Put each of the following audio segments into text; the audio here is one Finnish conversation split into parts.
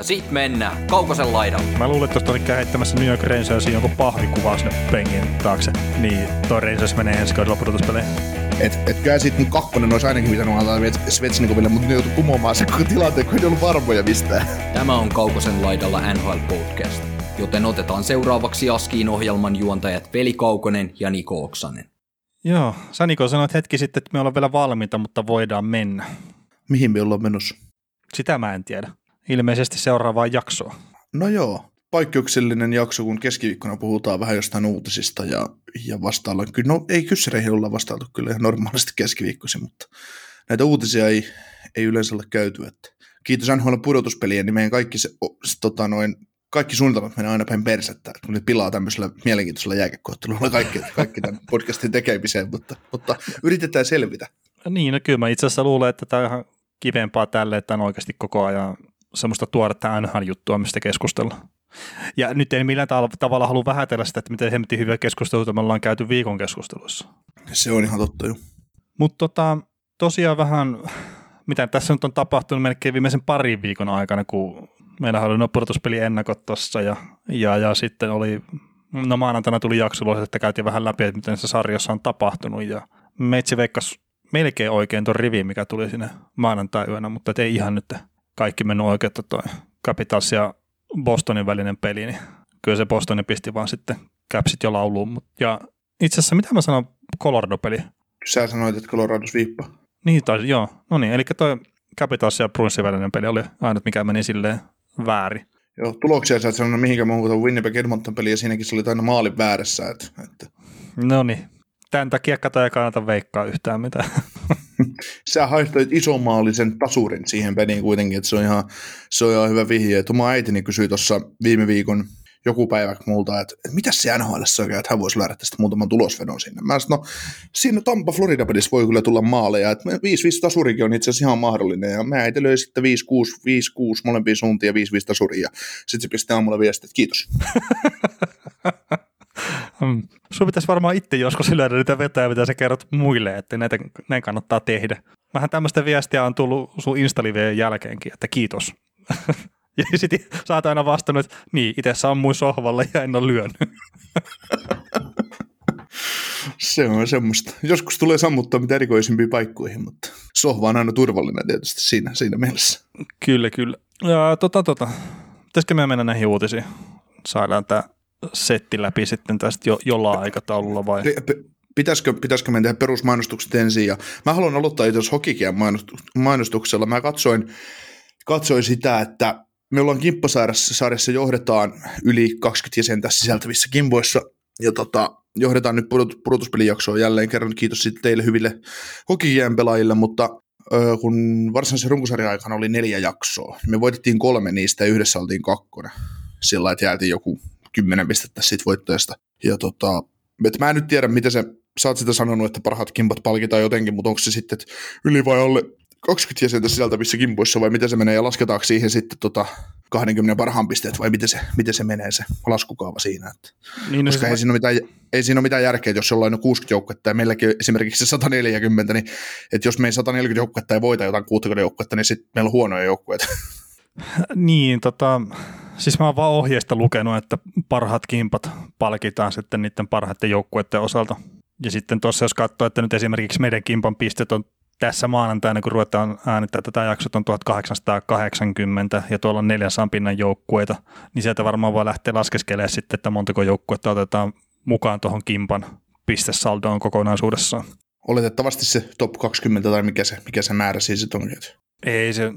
Ja sit mennään Kaukosen laidalle. Mä luulen, että tuosta oli heittämässä New York Rangersin jonkun pahvikuvaa sinne pengin taakse. Niin toi Rangers menee ensi kaudella pudotuspeleihin. Et, et kyllä sit mun kakkonen olisi ainakin pitänyt antaa Svetsnikoville, mutta ne joutui kumoamaan se koko tilanteen, kun ei ollut varmoja mistään. Tämä on Kaukosen laidalla NHL Podcast, joten otetaan seuraavaksi Askiin ohjelman juontajat Veli Kaukonen ja Niko Oksanen. Joo, sä Niko sanoit hetki sitten, että me ollaan vielä valmiita, mutta voidaan mennä. Mihin me ollaan menossa? Sitä mä en tiedä. Ilmeisesti seuraavaa jaksoa. No joo, poikkeuksellinen jakso, kun keskiviikkona puhutaan vähän jostain uutisista ja, ja vastaillaan. Kyllä, no ei kyssäreihin olla vastailtu kyllä ihan normaalisti keskiviikkoisin, mutta näitä uutisia ei, ei yleensä ole käyty. Että kiitos NHL pudotuspelien, niin meidän kaikki, se, se, tota noin, kaikki suunnitelmat menee aina päin persettä, kun ne pilaa tämmöisellä mielenkiintoisella jääkekoottelulla kaikki, kaikki tämän podcastin tekemiseen, mutta, mutta yritetään selvitä. Niin, no kyllä mä itse asiassa luulen, että tämä on ihan kivempaa tälle, että on oikeasti koko ajan semmoista tuoretta NHL-juttua, mistä keskustella. Ja nyt en millään tavalla halua vähätellä sitä, että miten hemmetin hyviä keskusteluita me ollaan käyty viikon keskusteluissa. Se on ihan totta jo. Mutta tota, tosiaan vähän, mitä tässä nyt on tapahtunut melkein viimeisen parin viikon aikana, kun meillä oli pudotuspeli ennakot tuossa ja, ja, ja, sitten oli, no maanantaina tuli jakso, että käytiin vähän läpi, että miten se sarjassa on tapahtunut ja meitsi veikkas melkein oikein tuon rivin, mikä tuli sinne maanantai-yönä, mutta ei ihan nyt kaikki mennyt oikein toi Capitals ja Bostonin välinen peli, niin kyllä se Bostoni pisti vaan sitten Capsit jo lauluun. Ja itse asiassa, mitä mä sanon Colorado-peli? Sä sanoit, että Colorado viippa. Niin taisi, joo. No niin, eli toi Capitals ja Bruinsin välinen peli oli ainut, mikä meni silleen väärin. Joo, tuloksia sä et sanonut mihinkä muuta Winnipeg Edmonton peli ja siinäkin se oli aina maalin väärässä. Että, että. No niin, tämän takia kato ei kannata veikkaa yhtään mitään. Sä haihtoit isomaalisen tasurin siihen peliin kuitenkin, että se on ihan, se on ihan hyvä vihje. Oma äitini kysyi tuossa viime viikon joku päivä multa, että, että mitä se NHL oikein, että hän voisi lyödä tästä muutaman tulosvedon sinne. Mä sanoin, no siinä Tampa Florida pelissä voi kyllä tulla maaleja, että 5-5 tasurikin on itse asiassa ihan mahdollinen, ja mä äiti löi sitten 5-6, 5-6 molempia suuntia 5-5 tasuria, ja sitten se pisti aamulla viestiä, että kiitos. Hmm. Sun pitäisi varmaan itse joskus lyödä niitä vetoja, mitä sä kerrot muille, että näitä, näin kannattaa tehdä. Vähän tämmöistä viestiä on tullut sun Instaliveen jälkeenkin, että kiitos. ja sitten sä oot aina vastannut, että niin, itse sammuin sohvalle ja en ole lyönyt. Se on semmoista. Joskus tulee sammuttaa mitä erikoisimpiin paikkoihin, mutta sohva on aina turvallinen tietysti siinä, siinä mielessä. Kyllä, kyllä. Ja, tota, tota. Pitäisikö me mennä näihin uutisiin? Saadaan tämä setti läpi sitten tästä jo, jollain aikataululla vai? Pitäisikö, pitäisikö meidän tehdä perusmainostukset ensin? Ja mä haluan aloittaa itse asiassa mainostuksella. Mä katsoin, katsoin sitä, että me ollaan kimppasarjassa johdetaan yli 20 jäsentä sisältävissä kimpoissa. Ja tota, johdetaan nyt pudotuspelijaksoa jälleen kerran. Kiitos sitten teille hyville Hokikien pelaajille, mutta kun varsinaisen runkosarjan aikana oli neljä jaksoa, me voitettiin kolme niistä ja yhdessä oltiin kakkonen. Sillä että jäätiin joku kymmenen pistettä siitä voittajasta. Ja tota, et mä en nyt tiedä, miten se, sä oot sitä sanonut, että parhaat kimpat palkitaan jotenkin, mutta onko se sitten että yli vai alle 20 jäsentä sisältävissä kimpoissa vai miten se menee ja lasketaanko siihen sitten tota 20 parhaan pisteet vai miten se, miten se menee se laskukaava siinä. Että, niin, no koska se... ei, siinä ole mitään, ei siinä ole mitään järkeä, jos jollain on 60 joukkuetta ja meilläkin esimerkiksi se 140, niin että jos me ei 140 joukkuetta ei voita jotain 60 joukkuetta, niin sitten meillä on huonoja joukkueita. Niin, tota, Siis mä oon vaan ohjeista lukenut, että parhaat kimpat palkitaan sitten niiden parhaiten joukkueiden osalta. Ja sitten tuossa jos katsoo, että nyt esimerkiksi meidän kimpan pistet on tässä maanantaina, kun ruvetaan äänittää tätä jaksot on 1880 ja tuolla on 400 pinnan joukkueita, niin sieltä varmaan voi lähteä laskeskelemaan sitten, että montako joukkuetta otetaan mukaan tuohon kimpan pistesaldoon kokonaisuudessaan. Oletettavasti se top 20 tai mikä se, mikä se määrä siis on. Ei se,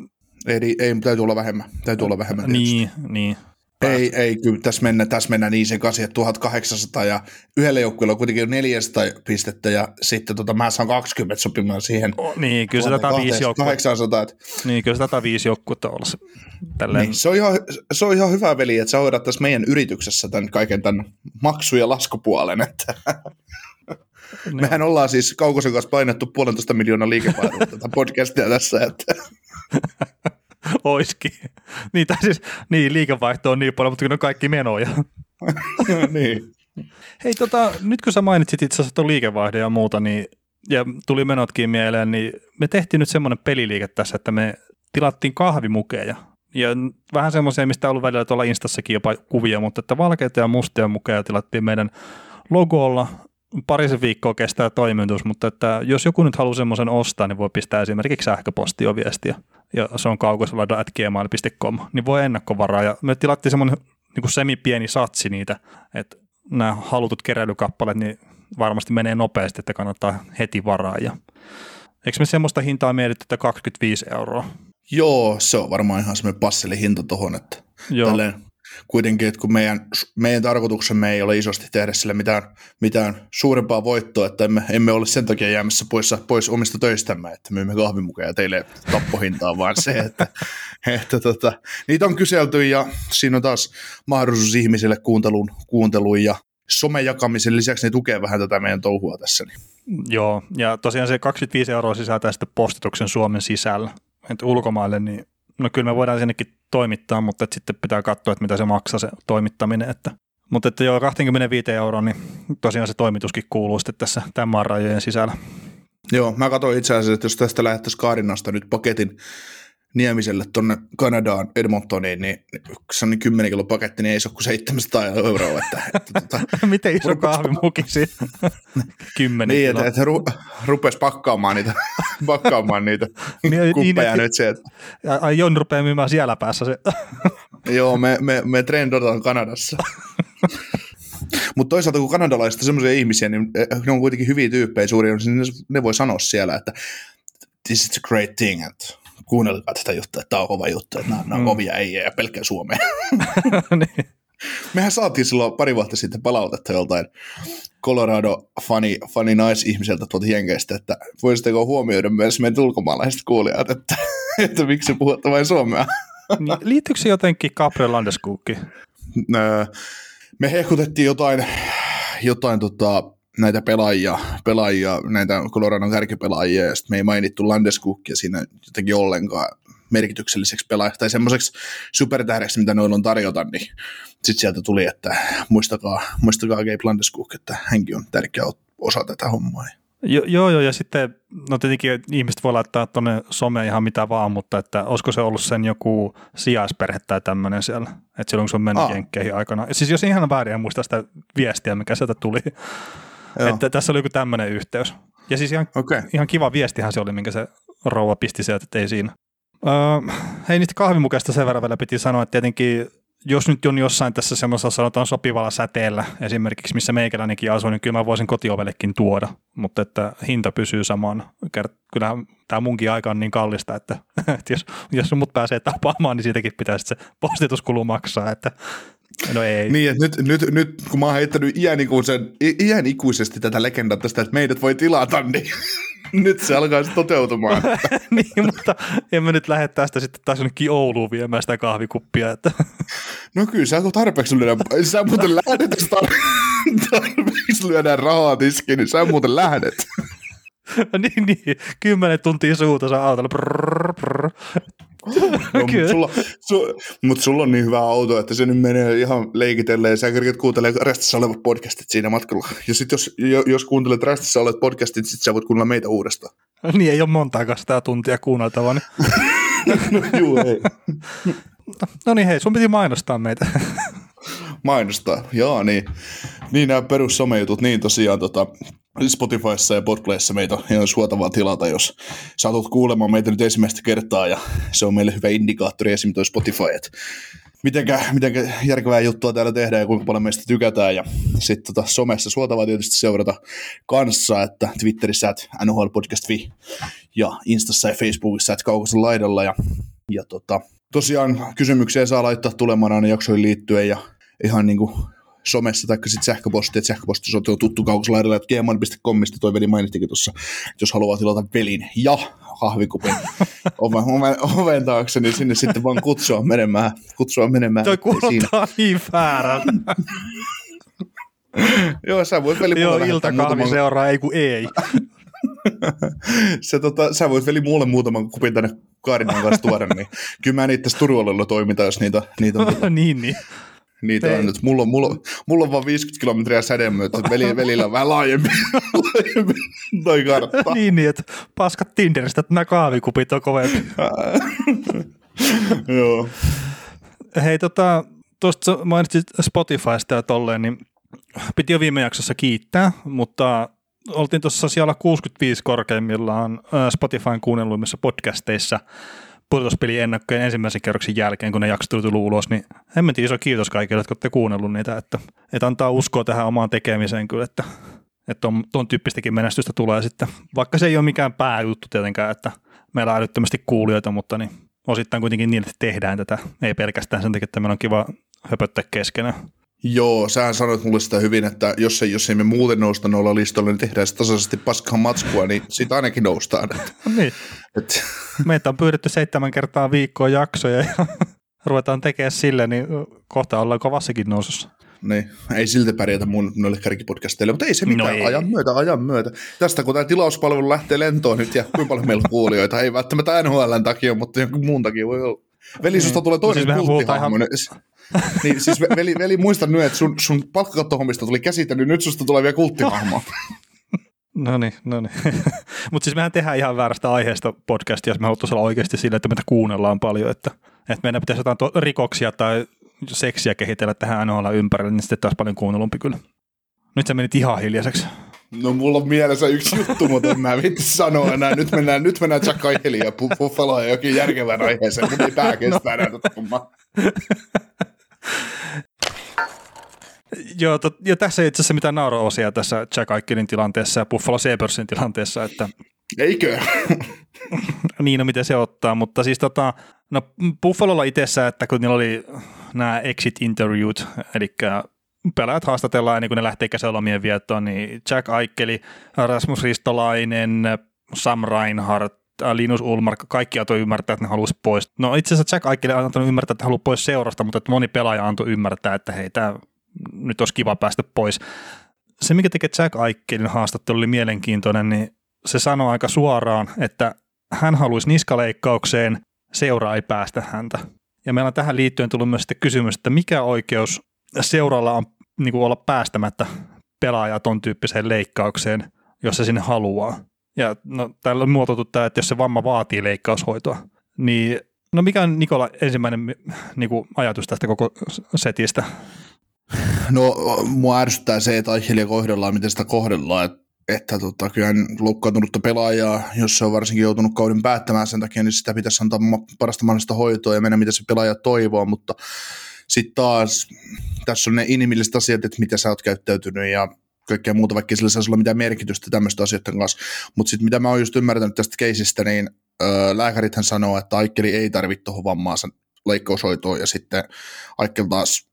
Eli ei, täytyy olla vähemmän. Täytyy olla vähemmän niin, niin. Ei, ei, kyllä tässä mennään, tässä mennään niin sekaisin, että 1800 ja yhdellä joukkueella on kuitenkin 400 pistettä ja sitten tota, mä saan 20 sopimaan siihen. Niin, kyllä se tätä viisi joukkuetta. 800. Että... Niin, kyllä se tätä viisi joukkuetta olla se. Tälleen... Niin, se, on ihan, se on ihan hyvä veli, että sä hoidat tässä meidän yrityksessä tämän kaiken tämän maksu- ja laskupuolen, että No. Mehän ollaan siis Kaukosen kanssa painettu puolentoista miljoonaa liikevaihdon tätä podcastia tässä. Että. Oiskin. Niin, siis, niin, liikevaihto on niin paljon, mutta ne on kaikki menoja. niin. Hei, tota, nyt kun sä mainitsit itse asiassa tuon liikevaihdon ja muuta, niin, ja tuli menotkin mieleen, niin me tehtiin nyt semmoinen peliliike tässä, että me tilattiin kahvimukeja. Ja vähän semmoisia, mistä on ollut välillä tuolla Instassakin jopa kuvia, mutta että valkeita ja mustia mukeja tilattiin meidän logolla parisen viikkoa kestää toimitus, mutta että jos joku nyt haluaa semmoisen ostaa, niin voi pistää esimerkiksi sähköpostioviestiä, ja se on kaukosella.gmail.com, niin voi ennakkovaraa, ja me tilattiin semmoinen niin semi-pieni satsi niitä, että nämä halutut keräilykappaleet, niin varmasti menee nopeasti, että kannattaa heti varaa, ja eikö me semmoista hintaa mietitty, että 25 euroa? Joo, se on varmaan ihan semmoinen passeli hinta tuohon, että Joo. Tälleen kuitenkin, että kun meidän, meidän tarkoituksemme ei ole isosti tehdä sille mitään, mitään suurempaa voittoa, että emme, emme ole sen takia jäämässä pois, pois omista töistämme, että myymme kahvimukeja ja teille tappohintaa, vaan se, että, että tota, niitä on kyselty ja siinä on taas mahdollisuus ihmisille kuuntelun, kuunteluun ja somen jakamisen lisäksi ne tukee vähän tätä meidän touhua tässä. Niin. Joo, ja tosiaan se 25 euroa sisältää sitten postituksen Suomen sisällä. Että ulkomaille, niin no kyllä me voidaan sinnekin toimittaa, mutta että sitten pitää katsoa, että mitä se maksaa se toimittaminen. Että, mutta että joo, 25 euroa, niin tosiaan se toimituskin kuuluu sitten tässä tämän maan rajojen sisällä. Joo, mä katsoin itse asiassa, että jos tästä lähdettäisiin Kaarinasta nyt paketin Niemiselle tuonne Kanadaan Edmontoniin, niin se on niin 10 kilo paketti, niin ei se ole kuin 700 euroa. Että, että, tota, Miten iso kahvimuki siinä? 10 Niin, että, että ru, rupesi pakkaamaan niitä, pakkaamaan niitä niin, kuppeja niin, nyt se. Että... Ai Jon rupeaa myymään siellä päässä se. Joo, me, me, me trendataan Kanadassa. Mutta toisaalta kun kanadalaiset on semmoisia ihmisiä, niin ne on kuitenkin hyviä tyyppejä suurin, niin ne, ne voi sanoa siellä, että this is a great thing, että kuunnelkaa tätä juttua, että tämä on kova juttu, että nämä, nämä on mm. kovia ei ja pelkkää Suomea. niin. Mehän saatiin silloin pari vuotta sitten palautetta joltain Colorado-fani fani naisihmiseltä tuolta Jenkeistä, että voisitteko huomioida myös meidän ulkomaalaiset kuulijat, että, että miksi puhutte vain suomea. Niin, liittyykö se jotenkin Gabriel Landeskukki? Me hehkutettiin jotain, jotain tota, näitä pelaajia, pelaajia näitä Coloradon kärkipelaajia, ja sitten me ei mainittu Landeskukkia siinä jotenkin ollenkaan merkitykselliseksi pelaajaksi tai semmoiseksi supertähdeksi, mitä noilla on tarjota, niin sitten sieltä tuli, että muistakaa, muistakaa Gabe Landeskuk, että hänkin on tärkeä osa tätä hommaa. Jo, joo, joo, ja sitten, no tietenkin ihmiset voi laittaa tuonne someen ihan mitä vaan, mutta että olisiko se ollut sen joku sijaisperhe tai tämmöinen siellä, että silloin kun se on mennyt jenkkeihin aikana. Siis jos ihan väärin muista sitä viestiä, mikä sieltä tuli, Joo. Että tässä oli joku tämmöinen yhteys. Ja siis ihan, okay. ihan kiva viestihän se oli, minkä se rouva pisti sieltä, että ei siinä. Öö, hei niistä kahvimukeista sen verran vielä piti sanoa, että tietenkin jos nyt on jossain tässä semmoisella sanotaan sopivalla säteellä, esimerkiksi missä meikäläinenkin asuu, niin kyllä mä voisin kotiovellekin tuoda, mutta että hinta pysyy samaan. Kyllä tämä munkin aika on niin kallista, että, että jos, jos mut pääsee tapaamaan, niin siitäkin pitäisi se postituskulu maksaa, että No ei. Niin, että nyt, nyt, nyt kun mä oon heittänyt iän, ikuisen, iän ikuisesti tätä legendaa tästä, että meidät voi tilata, niin nyt se alkaa toteutumaan. niin, mutta en mä nyt lähde tästä sitten taas jonnekin Ouluun viemään sitä kahvikuppia. Että. no kyllä, sä tarpeeksi lyödä, sä muuten lähdet, jos tarpeeksi lyödään rahaa tiskiin, niin sä muuten lähdet. niin, niin, kymmenen tuntia suuta saa autolla. Brrr, brrr. No, mutta sulla, su, mut sulla on niin hyvä auto, että se nyt menee ihan leikitelle ja sä kerket kuuntelee rastissa olevat podcastit siinä matkalla. Ja sitten jos, jos kuuntelet rastissa olevat podcastit, sit sä voit kuunnella meitä uudestaan. niin ei ole montaakaan sitä tuntia kuunneltavaa. Niin. no juu, ei. no niin hei, sun piti mainostaa meitä. mainostaa, joo niin. Niin nämä perussomejutut, niin tosiaan tota, Spotifyssa ja Podplayssa meitä on ihan suotavaa tilata, jos saatut kuulemaan meitä nyt ensimmäistä kertaa ja se on meille hyvä indikaattori esimerkiksi toi Spotify, että mitenkä, mitenkä järkevää juttua täällä tehdään ja kuinka paljon meistä tykätään. Ja sitten tota, somessa suotavaa tietysti seurata kanssa, että Twitterissä että NHL Podcast ja Instassa ja Facebookissa että kaukosen laidalla. Ja, ja tota, tosiaan kysymyksiä saa laittaa tulemaan aina jaksoihin liittyen ja ihan niin kuin somessa tai sitten sähköposti, että sähköposti on tuttu kaukoslaidalla, että gmon.comista toi veli mainittikin tuossa, jos haluaa tilata velin ja kahvikupin oven, oven, oven taakse, niin sinne sitten vaan kutsua menemään. Kutsua menemään Toi kuulostaa niin väärältä. Joo, sä voit veli Joo, iltakahvi seuraa, ei kun ei. sä, tota, sä voit veli mulle muutaman kupin tänne Kaarinan kanssa tuoda, niin kyllä mä niitä toiminta, jos niitä, niitä on, niin, niin. Niitä on nyt. Mulla, on- mulla, on- mulla on vaan 50 kilometriä sädemyötä, veli, velillä on vähän laajempi, laajempi toi kartta. niin, niin, että paskat Tinderistä, että nämä kahvikupit on kovempi. Joo. Hei, tota, tuosta mainitsit Spotifysta ja tolleen, niin piti jo viime jaksossa kiittää, mutta oltiin tuossa siellä 65 korkeimmillaan ää, Spotifyn kuunnelluimmissa podcasteissa pudotuspeli ennakkojen ensimmäisen kerroksen jälkeen, kun ne jaksot tuli ulos, niin hemmetin iso kiitos kaikille, jotka olette kuunnellut niitä, että, että antaa uskoa tähän omaan tekemiseen kyllä, että, että ton, ton tyyppistäkin menestystä tulee sitten, vaikka se ei ole mikään pääjuttu tietenkään, että meillä on älyttömästi kuulijoita, mutta niin osittain kuitenkin niin, että tehdään tätä, ei pelkästään sen takia, että meillä on kiva höpöttää keskenään. Joo, sähän sanoit mulle sitä hyvin, että jos ei, jos ei me muuten nousta noilla listoilla, niin tehdään se tasaisesti paskaa matskua, niin siitä ainakin noustaan. Et, Niin. et, Meitä on pyydetty seitsemän kertaa viikkoa jaksoja ja ruvetaan tekemään sille, niin kohta ollaan kovassakin nousussa. niin, ei silti pärjätä mun noille kärkipodcasteille, mutta ei se No mitään, ei. ajan myötä, ajan myötä. Tästä kun tämä tilauspalvelu lähtee lentoon nyt ja kuinka paljon meillä on kuulijoita, ei välttämättä NHLn takia, mutta jonkun muun takia voi olla. Veli, susta tulee No toinen siis mehän puhutaan kulttihahmo. Niin, siis ve- veli, veli, muista nyt, että sun, sun palkkakattohommista tuli käsite, niin nyt susta tulee vielä kulttihahmo. No niin, no niin. Mutta siis mehän tehdään ihan väärästä aiheesta podcastia, jos me haluttaisiin olla oikeasti sillä, että meitä kuunnellaan paljon, että, että meidän pitäisi jotain to- rikoksia tai seksiä kehitellä tähän NHL ympärille, niin sitten taas paljon kuunnelumpi kyllä. Nyt sä menit ihan hiljaiseksi. No mulla on mielessä yksi juttu, mutta en mä vitti sanoa enää. Nyt mennään, nyt mennään Jack Cahill ja Buffalo ja jokin järkevän aiheeseen. Mun ei pää kestää tätä hommaa. Joo, tot, ja tässä ei itse asiassa mitään nauroosia tässä Jack Aikkelin tilanteessa ja Buffalo Sabersin tilanteessa, että Eikö? niin no miten se ottaa, mutta siis tota, no Buffalolla itsessä, että kun niillä oli nämä exit interviewt, eli pelaajat haastatellaan ennen kuin ne lähtee kesälomien viettoon, niin Jack Aikkeli, Rasmus Ristolainen, Sam Reinhardt, Linus Ulmark, kaikki antoi ymmärtää, että ne halusi pois. No itse asiassa Jack Aikkeli on antanut ymmärtää, että haluaa pois seurasta, mutta että moni pelaaja antoi ymmärtää, että hei, tämä nyt olisi kiva päästä pois. Se, mikä tekee Jack Aikkelin haastattelu oli mielenkiintoinen, niin se sanoi aika suoraan, että hän haluaisi niskaleikkaukseen, seura ei päästä häntä. Ja meillä on tähän liittyen tullut myös sitten kysymys, että mikä oikeus seuralla on niin kuin olla päästämättä pelaajaa ton tyyppiseen leikkaukseen, jos se sinne haluaa. Ja no, täällä on muotoiltu tämä, että jos se vamma vaatii leikkaushoitoa, niin no mikä on Nikola ensimmäinen niin kuin ajatus tästä koko setistä? No, mua ärsyttää se, että Aihelia kohdellaan, miten sitä kohdellaan. Että, että tota, kyllähän loukkaantunutta pelaajaa, jos se on varsinkin joutunut kauden päättämään sen takia, niin sitä pitäisi antaa parasta mahdollista hoitoa ja mennä, mitä se pelaaja toivoo, mutta sitten taas tässä on ne inhimilliset asiat, että mitä sä oot käyttäytynyt ja kaikkea muuta, vaikka sillä saisi olla mitään merkitystä tämmöisten asioiden kanssa. Mutta sitten mitä mä oon just ymmärtänyt tästä keisistä, niin öö, lääkärithän sanoo, että Aikkeli ei tarvitse tuohon vammaansa leikkaushoitoon ja sitten Aikkel taas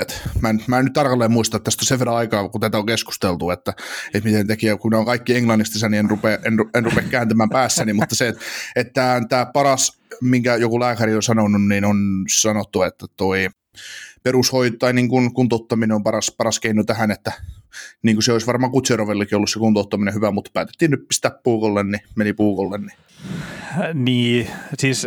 että mä en, mä en nyt tarkalleen muista, että tästä on sen verran aikaa, kun tätä on keskusteltu, että, että miten tekijä, kun ne on kaikki englannista, niin en rupea, en, en rupea kääntämään päässäni, mutta se, että, että tämä paras, minkä joku lääkäri on sanonut, niin on sanottu, että toi perushoito tai niin kuin kuntouttaminen on paras, paras keino tähän, että niin kuin se olisi varmaan Kutserovellekin ollut se kuntouttaminen hyvä, mutta päätettiin nyt pistää puukolle, niin meni puukolle. Niin. Niin, siis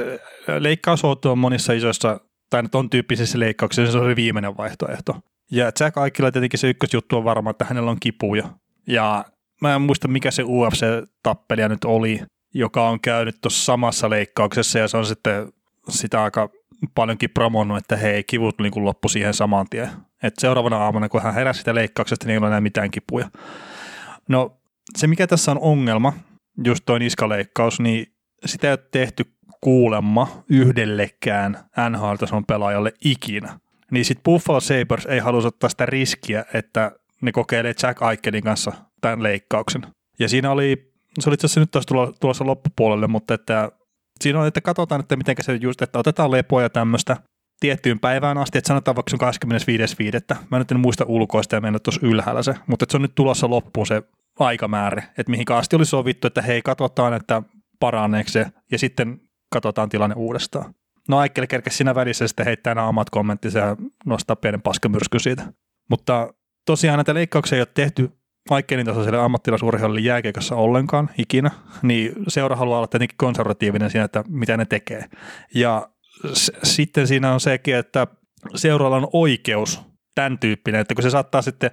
leikkaushoito on monissa isoissa, tai ton tyyppisissä leikkauksissa se se viimeinen vaihtoehto. Ja Jack Aikilla tietenkin se ykkösjuttu on varma, että hänellä on kipuja. Ja mä en muista, mikä se UFC-tappelija nyt oli, joka on käynyt tuossa samassa leikkauksessa, ja se on sitten sitä aika paljonkin promonnut, että hei, kivut niin loppu siihen saman tien. Et seuraavana aamuna, kun hän heräsi sitä leikkauksesta, niin ei ole enää mitään kipuja. No, se mikä tässä on ongelma, just toi niskaleikkaus, niin sitä ei ole tehty kuulemma yhdellekään NHL-tason pelaajalle ikinä. Niin sitten Buffalo Sabres ei halua ottaa sitä riskiä, että ne kokeilee Jack Aikelin kanssa tämän leikkauksen. Ja siinä oli, se oli itse asiassa nyt taas tulo- tulossa loppupuolelle, mutta että Siinä on, että katsotaan, että miten se just, että otetaan lepoa ja tämmöistä tiettyyn päivään asti, että sanotaan vaikka se on 25.5. Mä nyt en muista ulkoista ja mennä tuossa ylhäällä se, mutta että se on nyt tulossa loppuun se aikamäärä, että mihin asti oli sovittu, että hei, katsotaan, että paraneeko se, ja sitten katsotaan tilanne uudestaan. No Aikkeli kerkesi siinä välissä sitten heittää nämä omat kommenttinsa ja nostaa pienen paskamyrskyn siitä. Mutta tosiaan näitä leikkauksia ei ole tehty Aikkelin tasoiselle ammattilaisurheilijalle jääkiekossa ollenkaan ikinä, niin seura haluaa olla tietenkin konservatiivinen siinä, että mitä ne tekee. Ja s- sitten siinä on sekin, että seuralla on oikeus tämän tyyppinen, että kun se saattaa sitten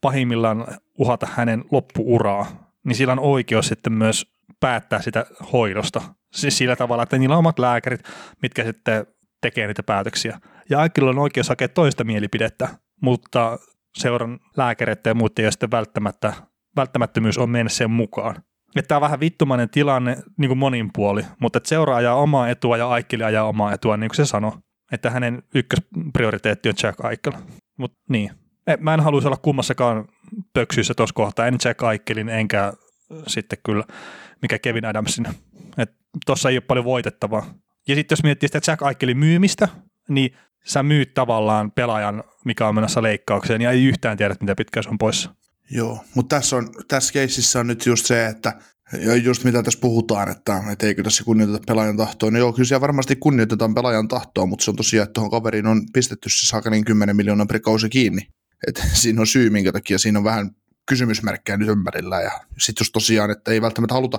pahimmillaan uhata hänen loppuuraa, niin sillä on oikeus sitten myös päättää sitä hoidosta. Siis sillä tavalla, että niillä on omat lääkärit, mitkä sitten tekee niitä päätöksiä. Ja Aikilla on oikeus hakea toista mielipidettä, mutta seuran lääkäreiden ja muiden ei sitten välttämättä, välttämättömyys on mennä sen mukaan. Että tämä on vähän vittumainen tilanne niin kuin monin puoli, mutta että seura ajaa omaa etua ja Aikkili ajaa omaa etua, niin kuin se sanoi, että hänen ykkösprioriteetti on Jack Aikkel. Mutta niin, Eh, mä en haluaisi olla kummassakaan pöksyissä tuossa kohtaa, en Jack Aikkelin enkä sitten kyllä mikä Kevin Adamsin. Tuossa ei ole paljon voitettavaa. Ja sitten jos miettii sitä Jack Aikkelin myymistä, niin sä myyt tavallaan pelaajan, mikä on menossa leikkaukseen, ja ei yhtään tiedä, mitä pitkään se on poissa. Joo, mutta tässä, on, tässä keississä on nyt just se, että just mitä tässä puhutaan, että, että eikö tässä kunnioiteta pelaajan tahtoa. No joo, kyllä siellä varmasti kunnioitetaan pelaajan tahtoa, mutta se on tosiaan, että tuohon kaveriin on pistetty se saakelin 10 miljoonaa per kausi kiinni. Et siinä on syy, minkä takia siinä on vähän kysymysmerkkejä nyt ympärillä. Ja sitten just tosiaan, että ei välttämättä haluta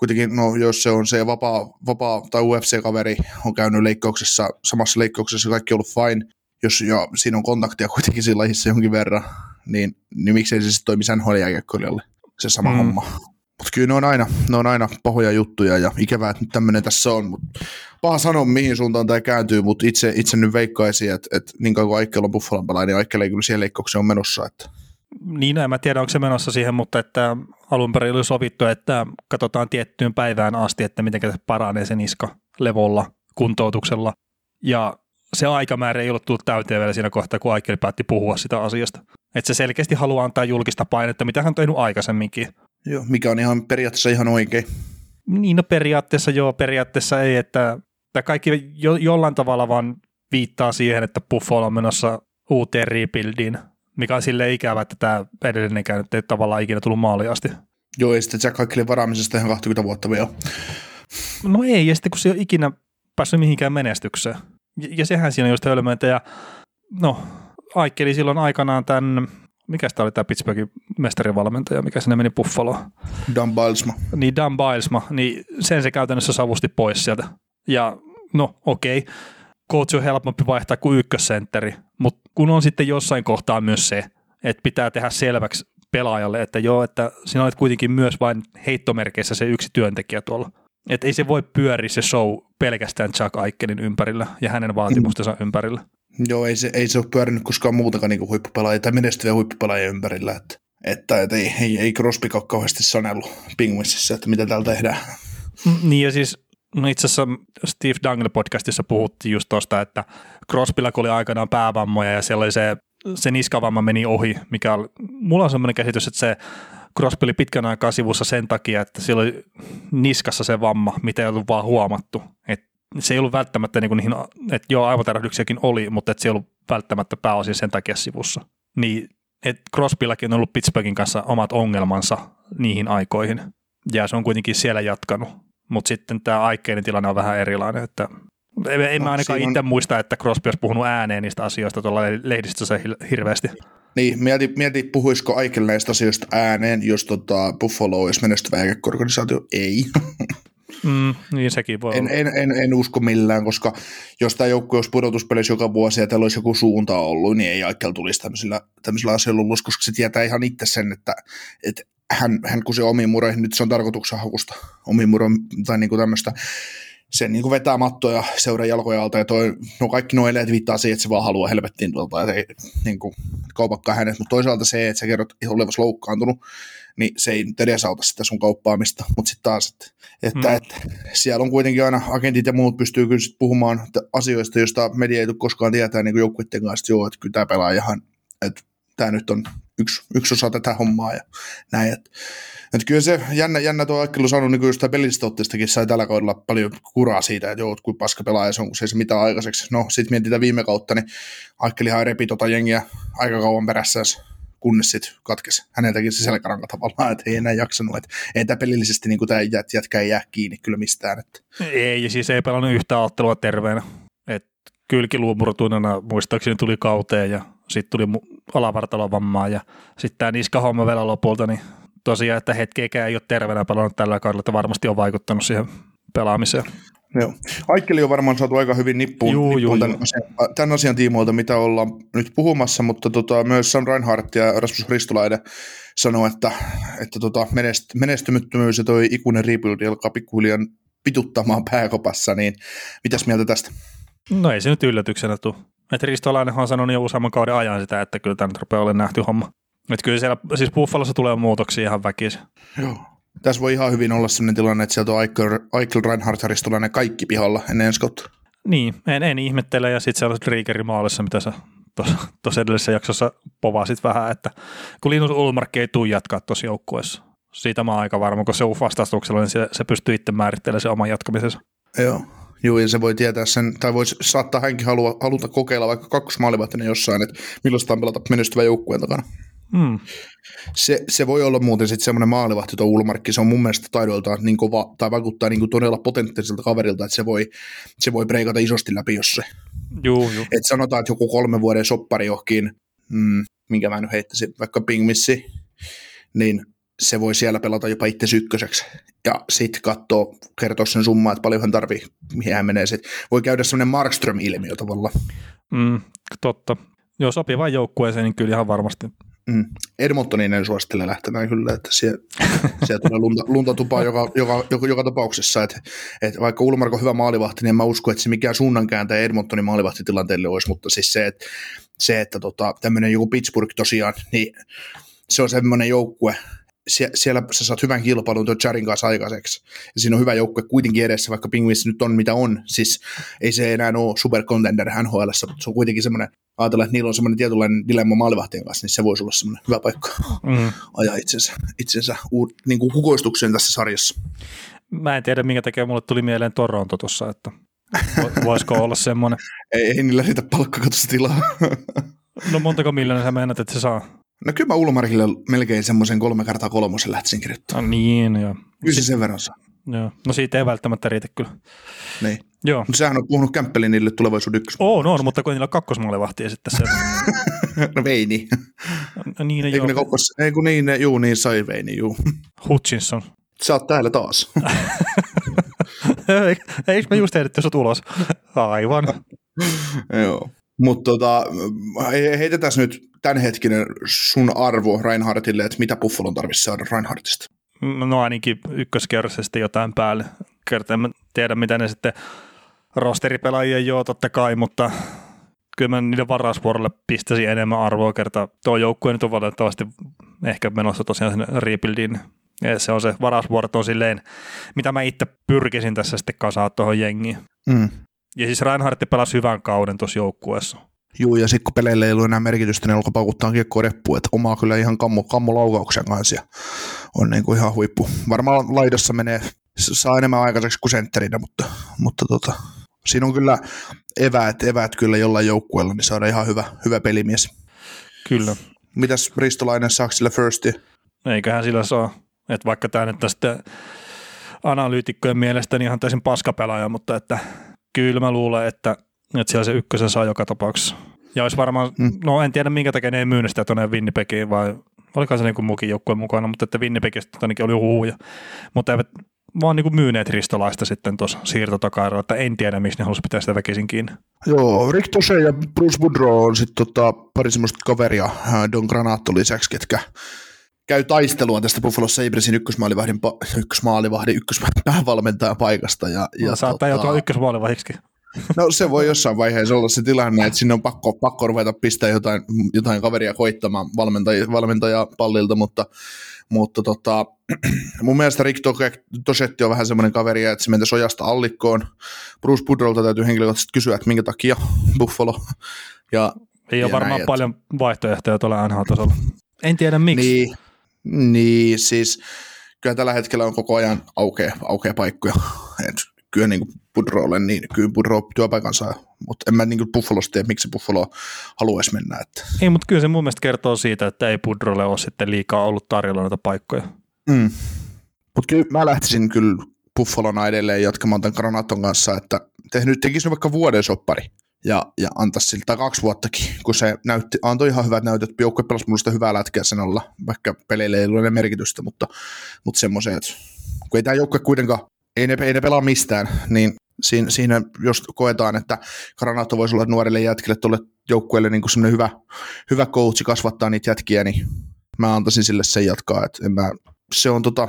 kuitenkin, no jos se on se vapaa, vapaa tai UFC-kaveri on käynyt leikkauksessa, samassa leikkauksessa kaikki on ollut fine, jos ja siinä on kontaktia kuitenkin siinä lajissa jonkin verran, niin, niin miksei se sitten toimi sen jääkiekkoilijalle, se sama mm. homma. Mutta kyllä ne on, aina, ne on aina pahoja juttuja ja ikävää, että nyt tämmöinen tässä on. Mut paha sanoa, mihin suuntaan tämä kääntyy, mutta itse, itse nyt veikkaisin, että, että niin kauan kuin Aikkel on Buffalon pelaaja, niin Aikkel ei kyllä siihen leikkaukseen on menossa. Että. Niin, en mä tiedä, onko se menossa siihen, mutta että alun perin oli sovittu, että katsotaan tiettyyn päivään asti, että miten se paranee sen iska levolla, kuntoutuksella. Ja se aikamäärä ei ollut tullut täyteen vielä siinä kohtaa, kun Aikeli päätti puhua sitä asiasta. Että se selkeästi haluaa antaa julkista painetta, mitä hän on tehnyt aikaisemminkin. Joo, mikä on ihan periaatteessa ihan oikein. Niin, no periaatteessa joo, periaatteessa ei, että tämä kaikki jo, jollain tavalla vaan viittaa siihen, että Buffalo on menossa uuteen rebuildiin, mikä on sille ikävä, että tämä edellinen nyt ei tavallaan ikinä tullut maaliin asti. Joo, ja sitten Jack Haikkelin varaamisesta ihan 20 vuotta vielä. No ei, ja sitten kun se ei ole ikinä päässyt mihinkään menestykseen. Ja, ja sehän siinä on just hölmöintä, ja no, Aikkeli silloin aikanaan tämän, mikä tämä oli tämä Pittsburghin mestarivalmentaja, mikä sinne meni Buffaloon. Dan Bilesma. Niin, Dan Bilesma, niin sen se käytännössä savusti pois sieltä. Ja no okei, okay. coach on helpompi vaihtaa kuin ykkössentteri, mutta kun on sitten jossain kohtaa myös se, että pitää tehdä selväksi pelaajalle, että joo, että sinä olet kuitenkin myös vain heittomerkeissä se yksi työntekijä tuolla. Että ei se voi pyöriä se show pelkästään Chuck Aikkenin ympärillä ja hänen vaatimustensa mm. ympärillä. Joo, ei se, ei se ole pyörinyt koskaan muutakaan niin huippupelaajia tai menestyviä huippupelaajia ympärillä. Että, että, että ei, ei, ei Crosby ole kauheasti sanellut Penguinsissa, että mitä täällä tehdään. Niin ja siis No itse asiassa Steve Dangle podcastissa puhuttiin just tuosta, että Crosbylla oli aikanaan päävammoja ja siellä oli se, se niskavamma meni ohi, mikä oli, mulla on sellainen käsitys, että se Crosby oli pitkän aikaa sivussa sen takia, että sillä oli niskassa se vamma, mitä ei ollut vaan huomattu. Et se ei ollut välttämättä, niin niihin, että joo, aivotärähdyksiäkin oli, mutta että se ei ollut välttämättä pääosin sen takia sivussa. Niin, että Crosbyllakin on ollut Pittsburghin kanssa omat ongelmansa niihin aikoihin, ja se on kuitenkin siellä jatkanut. Mutta sitten tämä Aikkeinen tilanne on vähän erilainen, että en, en no, mä ainakaan itse on... muista, että Crosby olisi puhunut ääneen niistä asioista tuolla lehdistössä hirveästi. Niin, mieti, mieti puhuisiko Aikel näistä asioista ääneen, jos tota Buffalo olisi menestyvä jääkäkkorganisaatio. Ei. Mm, niin sekin voi en, en, en, en, usko millään, koska jos tämä joukkue olisi pudotuspelissä joka vuosi ja täällä olisi joku suunta ollut, niin ei Aikel tulisi tämmöisillä, tämmöisillä asioilla ulos, koska se tietää ihan itse sen, että, että hän, hän kun se omiin muroihin, nyt se on tarkoituksen hakusta omiin muroihin tai niin kuin tämmöistä, se niin kuin vetää mattoja seuraa jalkoja alta ja toi, no kaikki nuo eleet viittaa siihen, että se vaan haluaa helvettiin tuolta ja ei niin kuin, kaupakkaa hänet, mutta toisaalta se, että sä kerrot olevas loukkaantunut, niin se ei nyt edesauta sitä sun kauppaamista, mutta sitten taas, että, että, mm. että, siellä on kuitenkin aina agentit ja muut pystyy kyllä sit puhumaan asioista, joista media ei tule koskaan tietää niin joukkuiden kanssa, että joo, että kyllä tämä pelaajahan, että tämä nyt on yksi, yksi osa tätä hommaa ja näin. Että, että kyllä se jännä, jännä tuo Aikkelu sanoi, niin kuin pelistä otteestakin sai tällä kaudella paljon kuraa siitä, että joo, kuin paska pelaaja se on, kun se ei se mitään aikaiseksi. No, sitten mietitään viime kautta, niin Aikkelihan repi tota jengiä aika kauan perässä, kunnes sitten katkesi häneltäkin se selkäranka tavallaan, että ei enää jaksanut, että ei tämä pelillisesti niin tämä jät, jätkä ei jää kiinni kyllä mistään. Että. Ei, ja siis ei pelannut yhtä ottelua terveenä. Et kylkiluumurtuneena muistaakseni tuli kauteen ja sitten tuli alavartalovammaa ja sitten tämä niskahomma vielä lopulta, niin tosiaan, että hetkeäkään ei ole terveenä pelannut tällä kaudella, että varmasti on vaikuttanut siihen pelaamiseen. Joo. Aikkeli on varmaan saatu aika hyvin nippuun, juu, nippuun juu, tämän, juu. Asian, tämän asian tiimoilta, mitä ollaan nyt puhumassa, mutta tota, myös Sam Reinhardt ja Rasmus Ristolainen sanoi, että, että tota, menest, menestymättömyys ja toi ikuinen rebuild alkaa pikkuhiljaa pituttamaan pääkopassa, niin mitäs mieltä tästä? No ei se nyt yllätyksenä tule. Että Ristolainenhan on sanonut jo useamman kauden ajan sitä, että kyllä tämä nyt rupeaa olemaan nähty homma. Että kyllä siellä, siis Buffalossa tulee muutoksia ihan väkisin. Joo. Tässä voi ihan hyvin olla sellainen tilanne, että sieltä on Aikel Reinhardt Ristolainen kaikki pihalla ennen ensi kautta. Niin, en, en ihmettele, ja sitten se on Riegerin maalissa, mitä sä tuossa edellisessä jaksossa povasit vähän, että kun Linus Ulmark ei tule jatkaa tuossa joukkueessa. Siitä mä oon aika varma, kun se on vastauksella, niin se, se pystyy itse määrittelemään sen oman jatkamisensa. Joo. Joo, ja se voi tietää sen, tai voisi saattaa hänkin halua, haluta kokeilla vaikka kakkosmaalivahtinen jossain, että millaista on pelata menestyvän joukkueen takana. Mm. Se, se, voi olla muuten sitten semmoinen maalivahti tuo Ulmarkki, se on mun mielestä taidoiltaan niin kova, tai vaikuttaa niin kuin todella potentiaaliselta kaverilta, että se voi, se voi breikata isosti läpi, jos se. Juu, juu. Et sanotaan, että joku kolmen vuoden soppari johonkin, mm, minkä mä nyt heittäisin, vaikka Pingmissi, niin se voi siellä pelata jopa itse ykköseksi. Ja sitten katsoo, kertoa sen summaa, että paljon hän tarvii, mihin hän menee. Sit voi käydä semmoinen Markström-ilmiö tavallaan. Mm, totta. Jos sopivaan joukkueeseen, niin kyllä ihan varmasti. Mm. Edmontonin en suosittele lähtemään kyllä, että siellä, siellä tulee lunta, luntatupaa joka, joka, joka, joka tapauksessa. Että, että vaikka Ulmarko on hyvä maalivahti, niin en mä usko, että se mikään suunnankääntäjä Edmontonin maalivahtitilanteelle olisi, mutta siis se, että, se, että tota, tämmöinen joku Pittsburgh tosiaan, niin se on semmoinen joukkue, sie, siellä sä saat hyvän kilpailun tuon Charin kanssa aikaiseksi. Ja siinä on hyvä joukkue kuitenkin edessä, vaikka Penguins nyt on mitä on. Siis ei se enää ole super contender NHL, mutta se on kuitenkin semmoinen, ajatella, että niillä on semmoinen tietynlainen dilemma maalivahtien kanssa, niin se voisi olla semmoinen hyvä paikka Mm. ajaa itsensä, itsensä uud, niin kuin kukoistukseen tässä sarjassa. Mä en tiedä, minkä takia mulle tuli mieleen Toronto tuossa, että vo- voisiko olla semmoinen. Ei, ei niillä riitä palkkakatosta tilaa. No montako miljoonaa sä meinat, että se saa? No kyllä mä Ulmarkille melkein semmoisen kolme kertaa kolmosen lähtisin kirjoittamaan. No niin, joo. Kyllä se sen verran saa. joo. No siitä ei välttämättä riitä kyllä. Niin. Joo. Mutta sehän on puhunut Kämppelin niille tulevaisuuden ykkös. On, on, mutta kun niillä on kakkosmaalivahtia sitten se. no Veini. No niin, Ei kun ne joo. kokkos, ei kun niin, ne, juu, niin sai Veini, juu. Hutchinson. Sä oot täällä taas. Eikö me just heitetty sut ulos? Aivan. Joo. Mutta tota, he- heitetään nyt tämänhetkinen sun arvo Reinhardtille, että mitä Buffalon tarvitsisi saada Reinhardtista. No ainakin ykköskerrassa sitten jotain päälle. Kertaa en tiedä, mitä ne sitten rosteripelaajia joo totta kai, mutta kyllä mä niiden varausvuorolle pistäisin enemmän arvoa kertaa. Tuo joukkue nyt on valitettavasti ehkä menossa tosiaan sinne rebuildiin. Ja se on se varausvuorot on silleen, mitä mä itse pyrkisin tässä sitten kasaa tuohon jengiin. Mm. Ja siis Reinhardt pelasi hyvän kauden tuossa joukkueessa. Juu, ja sitten kun peleillä ei ollut enää merkitystä, niin alkoi paukuttaa kiekkoa reppuun, että omaa kyllä ihan kammo, kammo laukauksen kanssa ja on niin kuin ihan huippu. Varmaan laidassa menee, saa enemmän aikaiseksi kuin sentterinä, mutta, mutta tota, siinä on kyllä eväät, eväät kyllä jollain joukkueella, niin saada ihan hyvä, hyvä pelimies. Kyllä. Mitäs Ristolainen saako sille firstia? Eiköhän sillä saa. Että vaikka tämä nyt sitten analyytikkojen mielestä niin ihan täysin paskapelaaja, mutta että kyllä mä luulen, että, että siellä se ykkösen saa joka tapauksessa. Ja olisi varmaan, Mm. no en tiedä minkä takia ne ei myynyt sitä tuonne Winnipegiin vai olikohan se niin kuin mukin joukkue mukana, mutta että Winnipegistä ainakin oli huhuja. Mutta eivät vaan niin kuin myyneet ristolaista sitten tuossa siirtotakairalla, että en tiedä miksi ne halusi pitää sitä väkisin kiinni. Joo, Rick Tose ja Bruce Woodrow on sitten tota, pari semmoista kaveria Don Granato lisäksi, ketkä käy taistelua tästä Buffalo Sabresin ykkösmaalivahdin, ykkösmaalivahdin ykköspäävalmentajan paikasta. Ja, ja Ja Saattaa tota, joutua ykkösmaalivahiksi. No se voi jossain vaiheessa olla se tilanne, että sinne on pakko, pakko ruveta pistää jotain, jotain kaveria koittamaan valmentajaa, valmentajaa pallilta, mutta, mutta tota, mun mielestä Rick Tosetti on vähän semmoinen kaveri, että se mentäisi ojasta allikkoon. Bruce Budrolta täytyy henkilökohtaisesti kysyä, että minkä takia Buffalo. Ja Ei ole Ja varmaan näin, että- paljon vaihtoehtoja tuolla NHL-tasolla. En tiedä miksi. Niin, niin, siis kyllä tällä hetkellä on koko ajan aukeaa, aukeaa paikkoja. Et kyllä niin kuin Budrolle, niin kyllä Budro työpaikan saa, mutta en mä niin kuin Buffalosta tiedä, miksi Buffalo haluaisi mennä. Että. Ei, mutta kyllä se mun mielestä kertoo siitä, että ei Pudrolle ole sitten liikaa ollut tarjolla noita paikkoja. Mm. Mutta kyllä mä lähtisin kyllä Buffalona edelleen jatkamaan tämän Granaton kanssa, että te nyt tekisi vaikka vuoden soppari ja, ja antaisi siltä, kaksi vuottakin, kun se näytti, antoi ihan hyvät näytöt, joukkue pelasi minusta hyvää lätkää sen alla, vaikka peleille ei ole merkitystä, mutta, mutta semmoisen, että kun ei tämä joukkue kuitenkaan, ei ne, ei ne pelaa mistään, niin siinä, siinä jos koetaan, että Granato voisi olla nuorille jätkille tuolle joukkueelle niin semmoinen hyvä, hyvä coachi kasvattaa niitä jätkiä, niin mä antaisin sille sen jatkaa, että en mä, se on tota,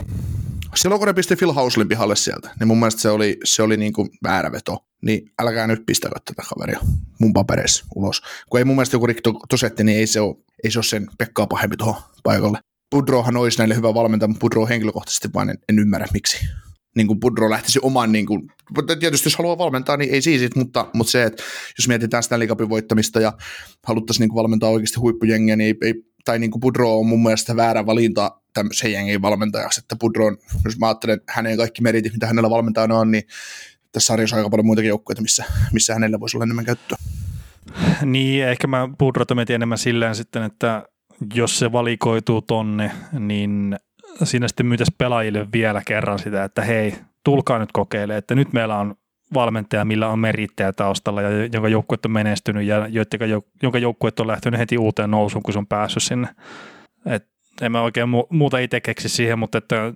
silloin kun ne pisti Phil Houslin pihalle sieltä, niin mun mielestä se oli, se oli niin kuin väärä veto. Niin älkää nyt pistäkö tätä kaveria mun papereissa ulos. Kun ei mun mielestä joku Rick Tosetti, niin ei se ole, ei se ole sen Pekkaa pahempi tuohon paikalle. Budrohan olisi näille hyvä valmentaja, mutta Budro henkilökohtaisesti vaan en, en ymmärrä miksi. Niin kuin Budro lähtisi oman, niin kuin, tietysti jos haluaa valmentaa, niin ei siisit, mutta, mutta se, että jos mietitään sitä Cupin voittamista ja haluttaisiin niin valmentaa oikeasti huippujengiä, niin ei, ei tai niin kuin Budro on mun mielestä väärä valinta tämmöisen jengin valmentajaksi, että Budro on, jos mä ajattelen hänen kaikki meritit, mitä hänellä valmentajana on, niin tässä sarjassa on aika paljon muitakin joukkueita, missä, missä hänellä voisi olla enemmän käyttöä. Niin, ehkä mä Pudrota mietin enemmän silleen sitten, että jos se valikoituu tonne, niin siinä sitten myytäisi pelaajille vielä kerran sitä, että hei, tulkaa nyt kokeilemaan, että nyt meillä on valmentaja, millä on merittejä taustalla ja jonka joukkueet on menestynyt ja jonka joukkueet on lähtenyt heti uuteen nousuun, kun se on päässyt sinne. Et en mä oikein mu- muuta itse keksi siihen, mutta että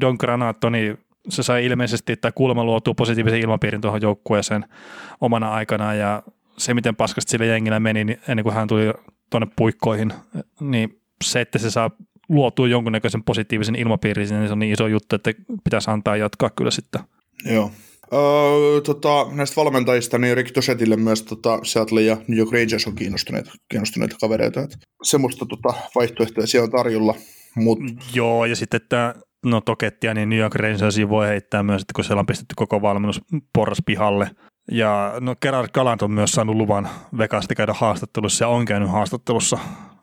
Don Granato, niin se sai ilmeisesti tai kuulemma luotua positiivisen ilmapiirin tuohon joukkueeseen omana aikanaan ja se, miten paskasti sille jengillä meni niin ennen kuin hän tuli tuonne puikkoihin, niin se, että se saa luotua jonkunnäköisen positiivisen ilmapiirin, niin se on niin iso juttu, että pitäisi antaa jatkaa kyllä sitten. Joo. Öö, tota, näistä valmentajista, niin Rick Tosetille myös tota, Seattle ja New York Rangers on kiinnostuneita, kiinnostuneita kavereita. Että semmoista tota, vaihtoehtoja siellä on tarjolla. Mut, Joo, ja sitten, että no Tokettia, niin New York Rangersiin voi heittää myös, että kun siellä on pistetty koko valmennus porras pihalle. Ja no Gerard Galant on myös saanut luvan Vegasista käydä haastattelussa ja on käynyt haastattelussa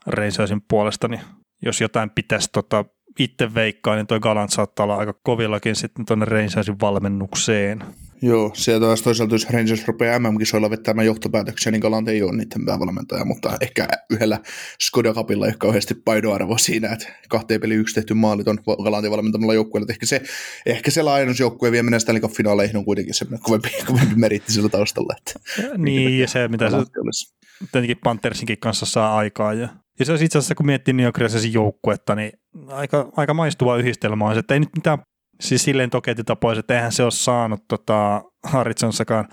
Rangersin puolesta, niin jos jotain pitäisi tota, itse veikkaa, niin toi Galant saattaa olla aika kovillakin sitten tuonne Rangersin valmennukseen. Joo, sieltä taas toisaalta, jos Rangers rupeaa MM-kisoilla vetämään johtopäätöksiä, niin Galant ei ole niiden päävalmentaja, mutta ehkä yhdellä Skoda Cupilla ei ole kauheasti painoarvo siinä, että kahteen peli yksi tehty maalit on Galantin valmentamalla joukkueella. Ehkä se, ehkä se laajennusjoukkue vieminen Stanley finaaleihin on kuitenkin semmoinen kovempi, kovempi meritti sillä taustalla. Että Niin, ja se mitä se tietenkin Panthersinkin kanssa saa aikaa. Ja, ja se olisi itse asiassa, kun miettii New York Rangersin joukkuetta, niin aika, aika maistuva yhdistelmä on se, että ei nyt mitään, siis silleen tokeetita pois, että eihän se ole saanut tota, Harritsonssakaan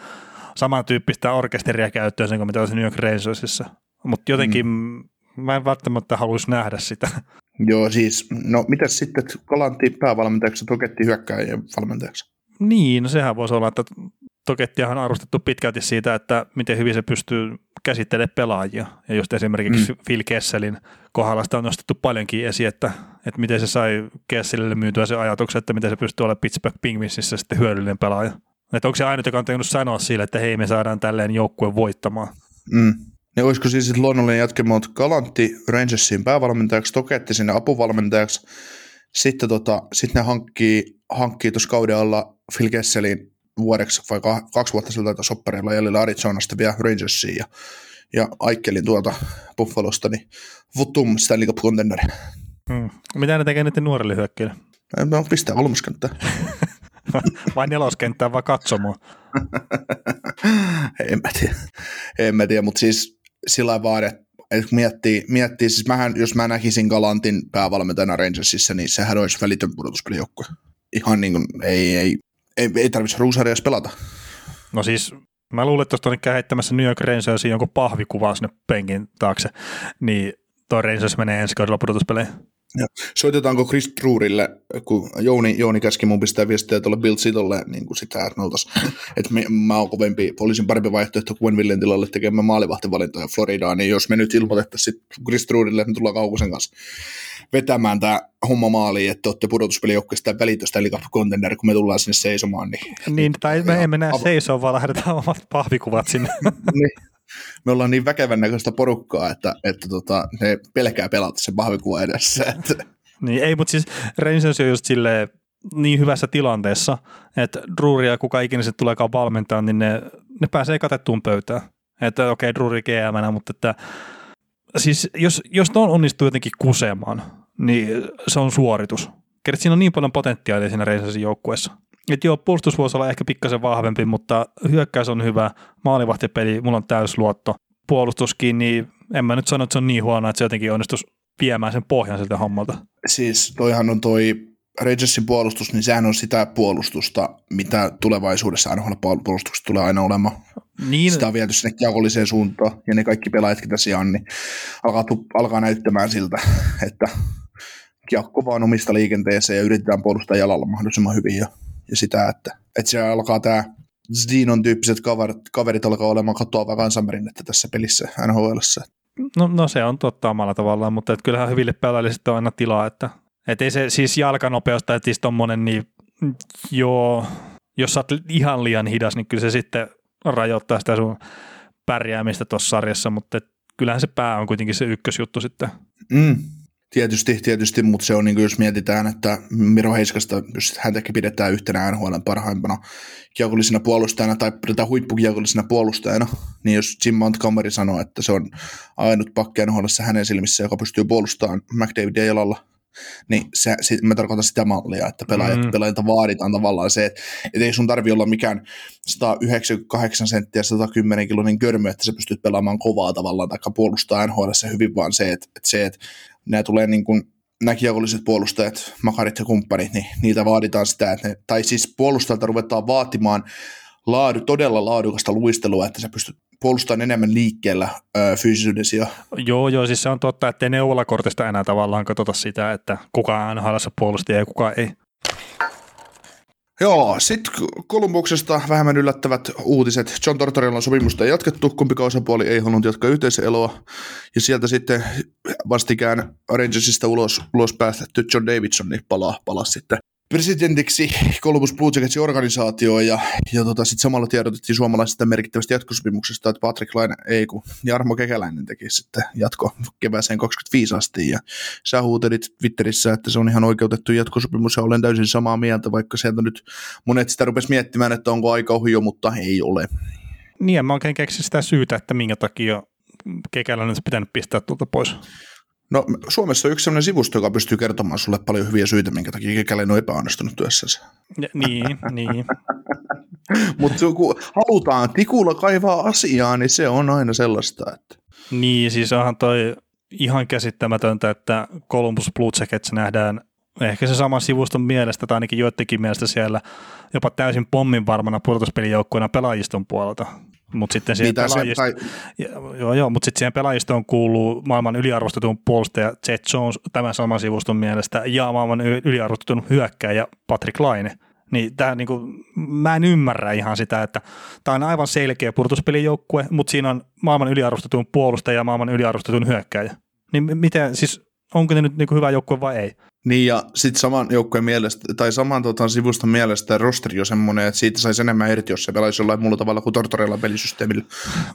samantyyppistä orkesteria käyttöön sen kuin mitä olisi New York Rangersissa. Mutta jotenkin mm. mä en välttämättä haluaisi nähdä sitä. Joo, siis, no mitäs sitten, että Galantti päävalmentajaksi, Toketti hyökkääjän valmentajaksi? Niin, no sehän voisi olla, että Tokettiahan on arvostettu pitkälti siitä, että miten hyvin se pystyy käsittelemään pelaajia. Ja just esimerkiksi mm. Phil Kesselin kohdalla sitä on nostettu paljonkin esiin, että, että miten se sai Kesselille myytyä se ajatuksen, että miten se pystyy olemaan Pittsburgh Penguinsissa sitten hyödyllinen pelaaja. Että onko se ainut, joka on tehnyt sanoa sille, että hei, me saadaan tälleen joukkueen voittamaan. Mm. Ne olisiko siis sitten luonnollinen jatkelma, että Galantti Rangersin päävalmentajaksi, Toketti sinne apuvalmentajaksi, sitten tota, sit ne hankkii, hankkii tuossa kauden alla Phil Kesselin vuodeksi vai kaksi vuotta siltä taitaa soppareilla jäljellä Arizonasta vielä Rangersiin ja, ja Aikkelin tuolta Buffalosta, niin Vutum Stanley Cup contender. Hmm. Mitä ne tekee niiden nuorille hyökkäille? No, pistää kolmoskenttää. Vai neloskenttää vai katsomaan? en mä tiedä, en mä tiedä mutta siis sillä vaan, että et miettii, miettii, siis mähän, jos mä näkisin Galantin päävalmentajana Rangersissa, niin sehän olisi välitön pudotuspelijoukkue. Ihan niin kuin, ei, ei, ei, ei tarvitse ruusarjassa pelata. No siis mä luulen, että tuosta on heittämässä New York Rangersiin jonkun pahvikuvan sinne penkin taakse, niin toi Rangers menee ensi kaudella pudotuspeleihin. Ja soitetaanko Chris Truurille, kun Jouni, Jouni käski mun pistää viestiä tuolle Bill Sitolle, niin kuin sitä, että, me oltais, että me, mä oon kovempi, olisin parempi vaihtoehto kuin Villen tilalle tekemään maalivahtivalintoja Floridaan, niin jos me nyt ilmoitettaisiin Chris Truurille, että me tullaan Kaukosen kanssa vetämään tämä homma maaliin, että olette pudotuspelijoukkueesta välitöstä eli contender, kun me tullaan sinne seisomaan. Niin, niin tai me emme näe seisoa, vaan lähdetään omat pahvikuvat sinne. niin, me ollaan niin väkevän näköistä porukkaa, että, että tota, ne pelkää pelata sen pahvikuvan edessä. Että. Niin, ei, mutta siis Rangers on just silleen niin hyvässä tilanteessa, että Druria, kuka ikinä se tuleekaan valmentaa, niin ne, ne pääsee katettuun pöytään. Että okei, okay, Druri gm mutta että siis jos, jos on onnistuu jotenkin kusemaan, niin se on suoritus. Kerrät, siinä on niin paljon potentiaalia siinä Rangersin joukkueessa. Että joo, puolustus voisi olla ehkä pikkasen vahvempi, mutta hyökkäys on hyvä, maalivahtipeli, mulla on täysluotto. Puolustuskin, niin en mä nyt sano, että se on niin huono, että se jotenkin onnistus viemään sen pohjan siltä hommalta. Siis toihan on toi Rangersin puolustus, niin sehän on sitä puolustusta, mitä tulevaisuudessa NHL puolustukset tulee aina olemaan. Niin. Sitä on viety sinne kiakolliseen suuntaan, ja ne kaikki pelaajat, mitä siellä on, niin alkaa, alkaa näyttämään siltä, että kiekko vaan omista liikenteeseen ja yritetään puolustaa jalalla mahdollisimman hyvin. Ja, ja sitä, että, että siellä alkaa tämä Zinon tyyppiset kaverit, kaverit alkaa olemaan katoavaa kansanmerinnettä tässä pelissä NHL. No, no, se on totta omalla tavallaan, mutta et kyllähän hyville pelaajille sitten on aina tilaa, että et ei se siis jalkanopeus tai siis tommonen, niin joo, jos sä oot ihan liian hidas, niin kyllä se sitten rajoittaa sitä sun pärjäämistä tuossa sarjassa, mutta kyllähän se pää on kuitenkin se ykkösjuttu sitten. Mm, Tietysti, tietysti, mutta se on niin kuin, jos mietitään, että Miro Heiskasta, jos häntäkin pidetään yhtenä NHL parhaimpana kiekollisena puolustajana tai pidetään huippukiekollisena puolustajana, niin jos Jim Montgomery sanoo, että se on ainut pakki NHL hänen silmissä, joka pystyy puolustamaan McDavidia jalalla, niin se, se, mä tarkoitan sitä mallia, että pelaajat, mm. pelaajilta vaaditaan tavallaan se, että, että ei sun tarvi olla mikään 198 senttiä 110 kiloinen körmö, että sä pystyt pelaamaan kovaa tavallaan, tai puolustaa NHL hyvin, vaan se, että, että se, että nämä tulee niin kuin näkijäkolliset puolustajat, makarit ja kumppanit, niin niitä vaaditaan sitä, että ne, tai siis puolustajalta ruvetaan vaatimaan laadu, todella laadukasta luistelua, että sä pystyt puolustamaan enemmän liikkeellä ö, fyysisyydessä. Joo, joo, siis se on totta, että ei neuvolakortista enää tavallaan katsota sitä, että kuka on puolusti ja kuka ei. Joo, sitten Kolumbuksesta vähemmän yllättävät uutiset. John Tortorella sopimusta ei jatkettu, kumpikaan osapuoli ei halunnut jatkaa yhteiseloa. Ja sieltä sitten vastikään Rangersista ulos, ulos päästetty John Davidson niin palaa, palaa sitten presidentiksi Columbus Blue Jacketsin organisaatioon ja, ja tota, sitten samalla tiedotettiin suomalaisesta merkittävästä jatkosopimuksesta, että Patrick Laine ei kun Jarmo Kekäläinen teki sitten jatko kevääseen 25 asti ja sä huutelit Twitterissä, että se on ihan oikeutettu jatkosopimus ja olen täysin samaa mieltä, vaikka sieltä nyt monet sitä rupesi miettimään, että onko aika ohi jo, mutta ei ole. Niin, en mä oikein keksi sitä syytä, että minkä takia Kekäläinen olisi pitänyt pistää tuolta pois. No Suomessa on yksi sellainen sivusto, joka pystyy kertomaan sulle paljon hyviä syitä, minkä takia Kekäläinen on epäonnistunut työssänsä. Niin, niin. Mutta kun halutaan tikulla kaivaa asiaa, niin se on aina sellaista. Että... Niin, siis onhan toi ihan käsittämätöntä, että Columbus Blue Jackets nähdään ehkä se sama sivuston mielestä, tai ainakin joidenkin mielestä siellä jopa täysin pommin varmana pudotuspelijoukkueena pelaajiston puolelta. Mutta sitten siihen, niin, pelaajist... tai... joo, joo, mut sitten siihen pelaajistoon kuuluu maailman yliarvostetun puolustaja Jet Jones tämän saman sivuston mielestä ja maailman yliarvostetun hyökkäjä Patrick Laine. Niin tää, niinku, mä en ymmärrä ihan sitä, että tämä on aivan selkeä pudotuspelijoukkue, mutta siinä on maailman yliarvostetun puolustaja ja maailman yliarvostetun hyökkäjä. Niin miten, siis onko ne nyt niinku hyvä joukkue vai ei? Niin ja sitten saman joukkueen mielestä, tai saman tota, sivuston mielestä rosteri on semmoinen, että siitä saisi enemmän irti, jos se pelaisi jollain muulla tavalla kuin Tortorella pelisysteemillä.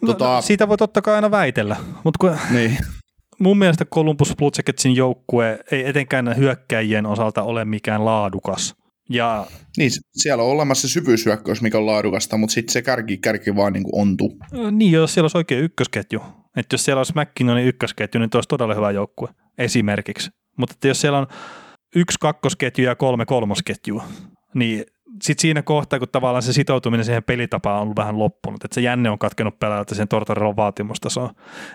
No, tota... no, siitä voi totta kai aina väitellä, mutta kun niin. mun mielestä Columbus Blue Jacketsin joukkue ei etenkään hyökkäjien osalta ole mikään laadukas. Ja... Niin, siellä on olemassa syvyyshyökkäys, mikä on laadukasta, mutta sitten se kärki, kärki vaan niin kuin ontuu. Niin, jos siellä olisi oikein ykkösketju. Että jos siellä olisi McKinnonin ykkösketju, niin olisi todella hyvä joukkue esimerkiksi. Mutta että jos siellä on yksi kakkosketju ja kolme kolmosketjua, niin sitten siinä kohtaa, kun tavallaan se sitoutuminen siihen pelitapaan on ollut vähän loppunut, että se jänne on katkenut pelaajalta sen Tortorellon vaatimustasoon,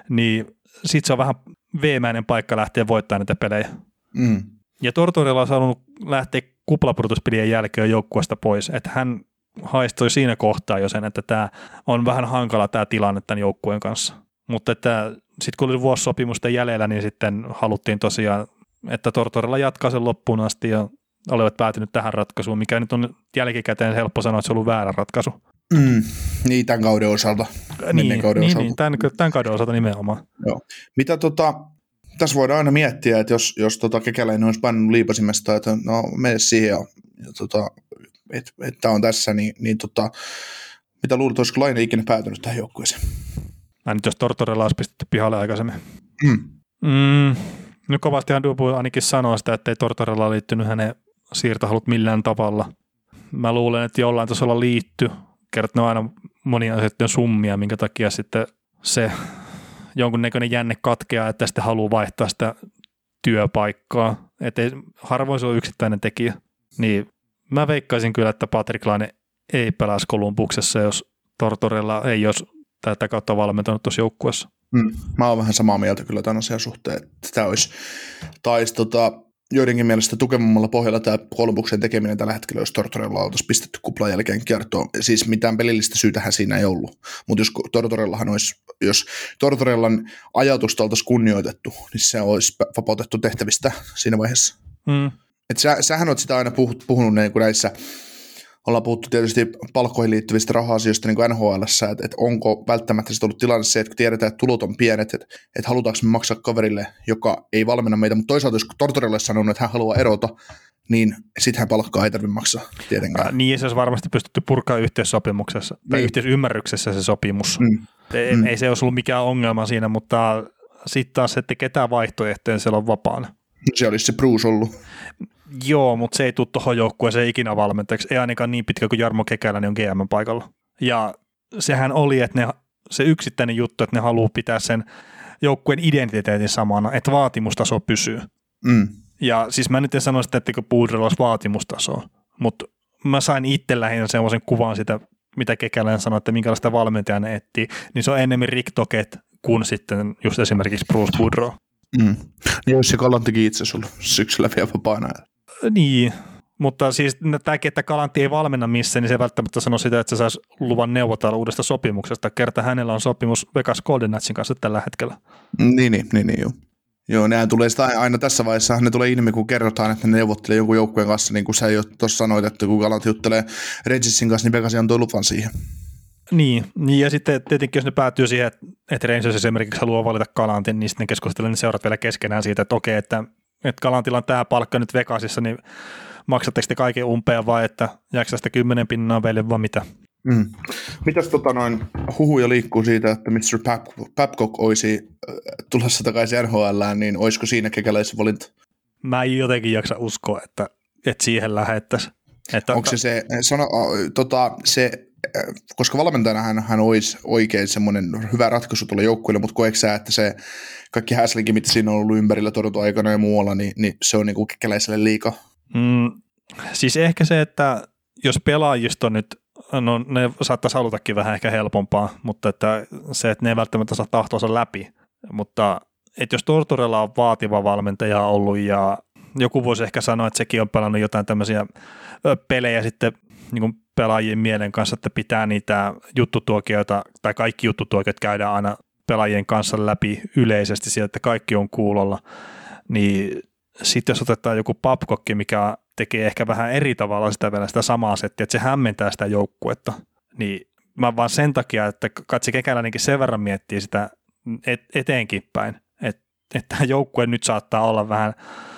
niin sitten se on vähän veemäinen paikka lähteä voittamaan näitä pelejä. Mm. Ja Tortorella on saanut lähteä kuplapudotuspelien jälkeen joukkueesta pois, että hän haistoi siinä kohtaa jo sen, että tämä on vähän hankala tämä tilanne tämän joukkueen kanssa. Mutta että sitten kun oli vuosisopimusten jäljellä, niin sitten haluttiin tosiaan, että Tortorella jatkaa sen loppuun asti ja olivat päätynyt tähän ratkaisuun, mikä nyt on jälkikäteen helppo sanoa, että se on ollut väärä ratkaisu. Mm, niin, tämän kauden osalta. Niin, kauden niin, osalta. niin tämän, tämän kauden osalta nimenomaan. Joo. Mitä tota, tässä voidaan aina miettiä, että jos, jos tota kekäläinen olisi pannut liipasimesta, että no mene siihen ja, ja tota, että et, on tässä, niin, niin tota, mitä luulet, olisiko Laine ikinä päätynyt tähän joukkueeseen? Mä nyt jos Tortorella olisi pistetty pihalle aikaisemmin. Mm. Mm, nyt kovastihan Dubu ainakin sanoo sitä, että ei Tortorella liittynyt hänen siirtohalut millään tavalla. Mä luulen, että jollain tasolla liitty. Kertoo aina monia asioiden summia, minkä takia sitten se jonkunnäköinen jänne katkeaa, että sitten haluaa vaihtaa sitä työpaikkaa. Että harvoin se on yksittäinen tekijä. Niin mä veikkaisin kyllä, että Patrick Laine ei pelaa Kolumbuksessa, jos Tortorella ei olisi tätä kautta valmentanut tuossa joukkueessa. Mm. Mä oon vähän samaa mieltä kyllä tämän asian suhteen, että tämä olisi, taisi tota, joidenkin mielestä tukevammalla pohjalla tämä Kolumbuksen tekeminen tällä hetkellä, jos Tortorella oltaisiin pistetty kuplan jälkeen kiertoon. Siis mitään pelillistä syytähän siinä ei ollut. Mutta jos Tortorellahan olisi, jos Tortorellan ajatusta oltaisiin kunnioitettu, niin se olisi vapautettu tehtävistä siinä vaiheessa. Mm. Et sä, sähän oot sitä aina puhunut, puhunut niin kuin näissä ollaan puhuttu tietysti palkkoihin liittyvistä raha-asioista niin kuin NHL, että, että onko välttämättä sitten ollut tilanne se, että kun tiedetään, että tulot on pienet, että, että halutaanko me maksaa kaverille, joka ei valmenna meitä, mutta toisaalta jos Tortorelle sanonut, että hän haluaa erota, niin hän palkkaa ei tarvitse maksaa tietenkään. Äh, niin, se olisi varmasti pystytty purkaa yhteissopimuksessa tai niin. yhteisymmärryksessä se sopimus. Mm. Ei, mm. ei se olisi ollut mikään ongelma siinä, mutta sitten taas, että ketään vaihtoehtoja siellä on vapaana. Se olisi se Bruce ollut. Joo, mutta se ei tule tuohon joukkueeseen ikinä valmentajaksi, ei ainakaan niin pitkä kuin Jarmo Kekäläinen on GM paikalla. Ja sehän oli, että ne, se yksittäinen juttu, että ne haluaa pitää sen joukkueen identiteetin samana, että vaatimustaso pysyy. Mm. Ja siis mä nyt en sano sitä, että Puudrella olisi vaatimustasoa, mutta mä sain itse lähinnä semmoisen kuvan sitä, mitä Kekäläinen sanoi, että minkälaista valmentajan ne etsii, niin se on enemmän Rick Toket kuin sitten just esimerkiksi Bruce Boudreau. Mm. Niin jos se Kalantikin itse sulla syksyllä vielä vapaana. Niin, mutta siis tämäkin, että Kalantti ei valmenna missään, niin se ei välttämättä sano sitä, että se saisi luvan neuvotella uudesta sopimuksesta. Kerta hänellä on sopimus Vegas Golden Knightsin kanssa tällä hetkellä. Niin, niin, niin, niin joo. Joo, nehän tulee sitä aina tässä vaiheessa, ne tulee ilmi, kun kerrotaan, että ne neuvottelee jonkun joukkueen kanssa, niin kuin sä jo tuossa sanoit, että kun Galantti juttelee Regissin kanssa, niin Vegas antoi luvan siihen. Niin, niin, ja sitten tietenkin jos ne päätyy siihen, että, Rangers esimerkiksi haluaa valita Kalantin, niin sitten ne keskustelevat ne seurat vielä keskenään siitä, että okei, että että Kalantilla on tämä palkka nyt Vegasissa, niin maksatteko te kaiken umpeen vai että jääkö tästä kymmenen pinnaa veille vai mitä? Mm. Mitäs tota noin, huhuja liikkuu siitä, että Mr. Babcock olisi äh, tulossa takaisin NHL, niin olisiko siinä kekäläisen valinta? Mä en jotenkin jaksa uskoa, että, että siihen lähettäisiin. Että, Onko se se, sano, tota, se koska valmentajana hän, hän olisi oikein semmoinen hyvä ratkaisu tuolla joukkueelle, mutta koetko sä, että se kaikki häslinkin, mitä siinä on ollut ympärillä Toronto aikana ja muualla, niin, niin se on niin kekäläiselle liikaa? Mm, siis ehkä se, että jos pelaajisto nyt, no ne saattaisi halutakin vähän ehkä helpompaa, mutta että se, että ne ei välttämättä saa tahtoansa läpi, mutta että jos Tortorella on vaativa valmentaja ollut ja joku voisi ehkä sanoa, että sekin on pelannut jotain tämmöisiä pelejä sitten niin kuin pelaajien mielen kanssa, että pitää niitä juttutuokioita tai kaikki juttutuokiot käydään aina pelaajien kanssa läpi yleisesti sieltä, että kaikki on kuulolla, niin sitten jos otetaan joku papkokki, mikä tekee ehkä vähän eri tavalla sitä vielä sitä samaa settiä, että se hämmentää sitä joukkuetta, niin mä vaan sen takia, että katsi kekäläinenkin sen verran miettii sitä et, eteenkin päin, että, että tämä joukkue nyt saattaa olla vähän, äh,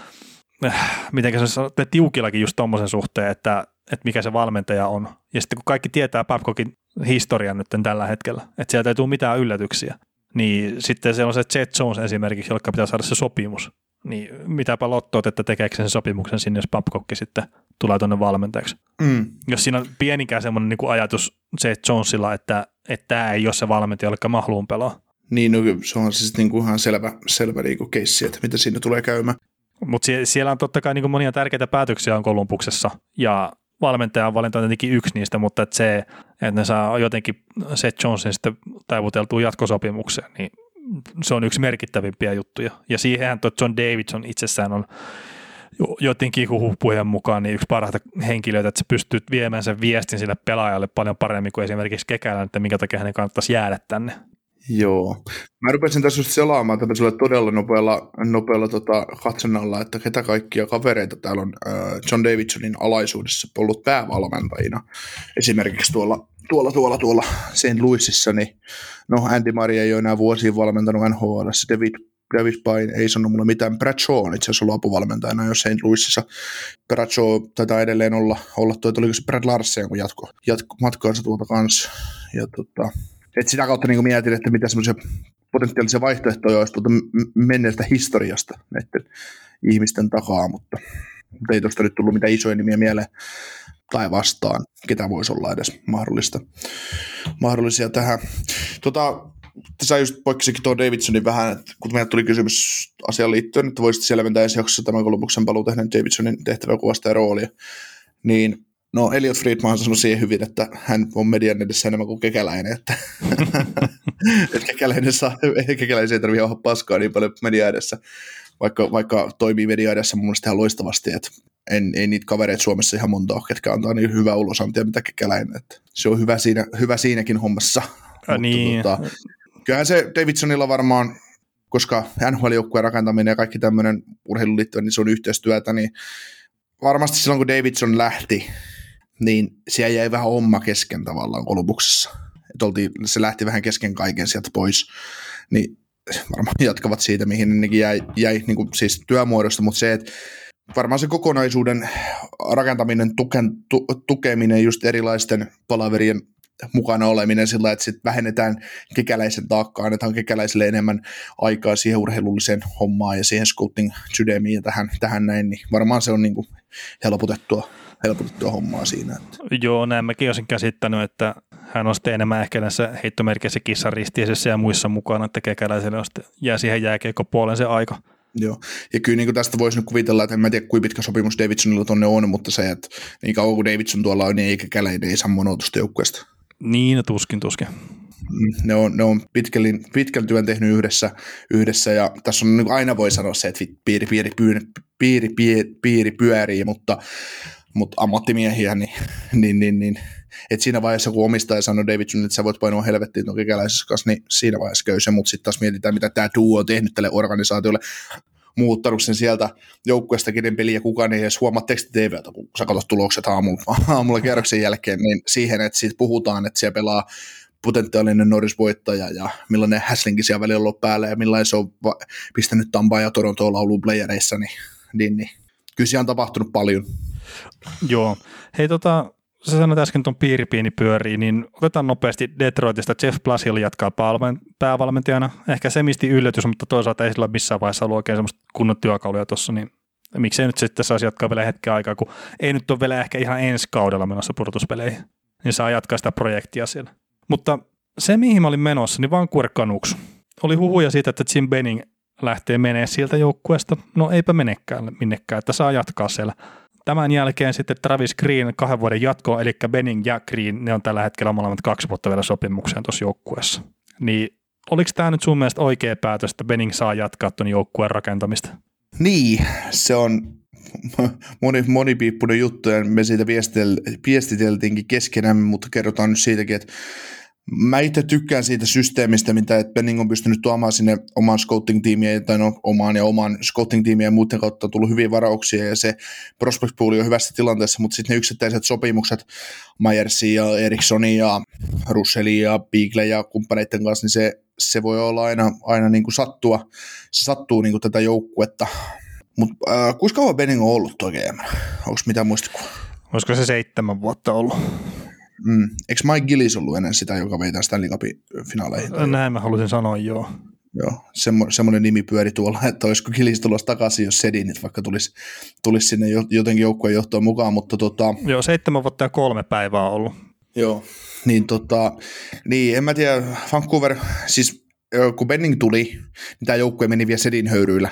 miten se sanoo, tiukillakin just tuommoisen suhteen, että että mikä se valmentaja on. Ja sitten kun kaikki tietää Babcockin historian nyt tällä hetkellä, että sieltä ei tule mitään yllätyksiä, niin sitten se on se Jet Jones esimerkiksi, jolla pitää saada se sopimus. Niin mitäpä lottoot, että tekeekö sen sopimuksen sinne, jos Babcock sitten tulee tuonne valmentajaksi. Mm. Jos siinä on pienikään semmoinen niin kuin ajatus Jet Jonesilla, että, että tämä ei ole se valmentaja, jolle mahluun pelaa. Niin, no, se on siis niin kuin ihan selvä, selvä niin kuin keissi, että mitä siinä tulee käymään. Mutta sie- siellä on totta kai niin monia tärkeitä päätöksiä on Kolumbuksessa, ja valmentajan valinta on tietenkin yksi niistä, mutta että se, että ne saa jotenkin Seth Jonesin sitten taivuteltua jatkosopimukseen, niin se on yksi merkittävimpiä juttuja. Ja siihenhän tuo John Davidson itsessään on jotenkin huhupuheen mukaan niin yksi parhaita henkilöitä, että se pystyy viemään sen viestin sille pelaajalle paljon paremmin kuin esimerkiksi Kekälän, että minkä takia hänen kannattaisi jäädä tänne. Joo. Mä rupesin tässä just selaamaan tämmöisellä todella nopealla, nopealla tota, katsonnalla, että ketä kaikkia kavereita täällä on äh, John Davidsonin alaisuudessa ollut päävalmentajina. Esimerkiksi tuolla, tuolla, tuolla, tuolla St. Louisissa, niin no Andy Maria ei ole enää vuosiin valmentanut NHL, David David Pine ei sano mulle mitään. Bradshaw on itse asiassa ollut apuvalmentajana jo St. Louisissa. Bradshaw taitaa edelleen olla, olla toi, oliko se Brad Larsen, jatko, jatko matkaansa tuolta kanssa. Ja tota, et sitä kautta niin mietin, että mitä semmoisia potentiaalisia vaihtoehtoja olisi tuolta menneestä historiasta näiden ihmisten takaa, mutta, mutta ei tuosta nyt tullut mitään isoja nimiä mieleen tai vastaan, ketä voisi olla edes mahdollista, mahdollisia tähän. Tota, sä just poikkesikin tuo Davidsonin vähän, että kun meillä tuli kysymys asiaan liittyen, että voisit selventää ensi jaksossa tämän Kolumbuksen paluu tehneen Davidsonin tehtäväkuvasta ja roolia, niin No Elliot Friedman sanoi siihen hyvin, että hän on median edessä enemmän kuin kekäläinen, että, että kekäläinen, saa, kekäläinen ei tarvitse olla paskaa niin paljon media edessä, vaikka, vaikka toimii media edessä mun mielestä ihan loistavasti, että en, ei niitä kavereita Suomessa ihan monta ole, ketkä antaa niin hyvää ulosantia, mitä kekäläinen, että se on hyvä, siinä, hyvä siinäkin hommassa. Ja niin. Tota, kyllähän se Davidsonilla varmaan, koska NHL-joukkueen rakentaminen ja kaikki tämmöinen urheiluun liittyen, niin se on yhteistyötä, niin varmasti silloin kun Davidson lähti, niin siellä jäi vähän homma kesken tavallaan oltiin, se lähti vähän kesken kaiken sieltä pois, niin varmaan jatkavat siitä, mihin nekin jäi, jäi niin kuin siis työmuodosta, mutta se, että varmaan se kokonaisuuden rakentaminen, tuken, tu, tukeminen, just erilaisten palaverien mukana oleminen sillä, että sitten vähennetään kekäläisen taakkaa, annetaan kekäläisille enemmän aikaa siihen urheilulliseen hommaan ja siihen scouting sydämiin ja tähän, tähän näin, niin varmaan se on niin kuin helpotettua, helpotettua hommaa siinä. Että. Joo, näin mäkin olisin käsittänyt, että hän on sitten enemmän ehkä näissä heittomerkeissä kissaristiisissä ja muissa mukana, että kekäläiselle on sitten, jää siihen puolen se aika. Joo, ja kyllä niin tästä voisi nyt kuvitella, että en mä tiedä kuinka pitkä sopimus Davidsonilla tuonne on, mutta se, että niin kauan kuin Davidson tuolla on, niin ei kekäläinen ei saa monotusta joukkueesta. Niin, no tuskin, tuskin. Mm, ne on, ne on pitkälti, pitkän työn tehnyt yhdessä, yhdessä ja tässä on niin aina voi sanoa se, että piiri, piiri, piiri, piiri, piiri, piiri pyörii, mutta, mutta ammattimiehiä, niin, niin, niin, niin että siinä vaiheessa, kun omistaja sanoi Davidson, että sä voit painoa helvettiin tuon kekäläisessä kanssa, niin siinä vaiheessa käy se, mutta sitten taas mietitään, mitä tämä duo on tehnyt tälle organisaatiolle muuttanut sen sieltä joukkueesta, kenen peliä kukaan ei edes huomaa tekstiteivältä, kun sä katsot tulokset aamulla, aamulla kierroksen jälkeen, niin siihen, että siitä puhutaan, että siellä pelaa potentiaalinen Norris-voittaja ja millainen häslinki siellä välillä on ollut päällä ja millainen se on va- pistänyt Tampaa ja Torontoa lauluun playereissa, niin, niin, niin kyllä siellä on tapahtunut paljon. Joo. Hei tota, sä sanoit äsken tuon piiripiini pyörii, niin otetaan nopeasti Detroitista. Jeff Blasil jatkaa päävalmentajana. Ehkä semisti yllätys, mutta toisaalta ei sillä missään vaiheessa ollut oikein semmoista kunnon työkaluja tuossa, niin miksei nyt sitten saisi jatkaa vielä hetken aikaa, kun ei nyt ole vielä ehkä ihan ensi kaudella menossa pudotuspeleihin, niin saa jatkaa sitä projektia siellä. Mutta se, mihin mä olin menossa, niin Vancouver Canucks. Oli huhuja siitä, että Jim Benning lähtee menee sieltä joukkueesta. No eipä menekään minnekään, että saa jatkaa siellä. Tämän jälkeen sitten Travis Green kahden vuoden jatko, eli Benning ja Green, ne on tällä hetkellä molemmat kaksi vuotta vielä sopimukseen tuossa joukkueessa. Niin oliko tämä nyt sun mielestä oikea päätös, että Benning saa jatkaa tuon joukkueen rakentamista? Niin, se on moni, monipiippunen juttu ja me siitä viestiteltiinkin keskenämme, mutta kerrotaan nyt siitäkin, että Mä itse tykkään siitä systeemistä, mitä Penning on pystynyt tuomaan sinne oman scouting-tiimiä, tai no, omaan ja oman scouting-tiimiä ja muuten kautta on tullut hyviä varauksia, ja se prospect pool on hyvässä tilanteessa, mutta sitten ne yksittäiset sopimukset Myersin ja Erikssonin ja Russellin ja Beagle ja kumppaneiden kanssa, niin se, se voi olla aina, aina niin kuin sattua, se sattuu niin kuin tätä joukkuetta. Mutta äh, kuinka kauan Benning on ollut oikein? Onko mitään muistikuvaa? Olisiko se seitsemän vuotta ollut? Mm. Eikö Mike Gillis ollut ennen sitä, joka vei tämän Stanley Cupin finaaleihin? Näin mä halusin sanoa, joo. Joo, semmo, semmoinen nimi pyöri tuolla, että olisiko Gillis tulossa takaisin, jos Sedinit vaikka tulisi, tulisi sinne jotenkin joukkueen johtoon mukaan, mutta tota... Joo, seitsemän vuotta ja kolme päivää on ollut. Joo, niin tota, niin en mä tiedä, Vancouver, siis kun Benning tuli, niin tämä joukkue meni vielä Sedin höyryillä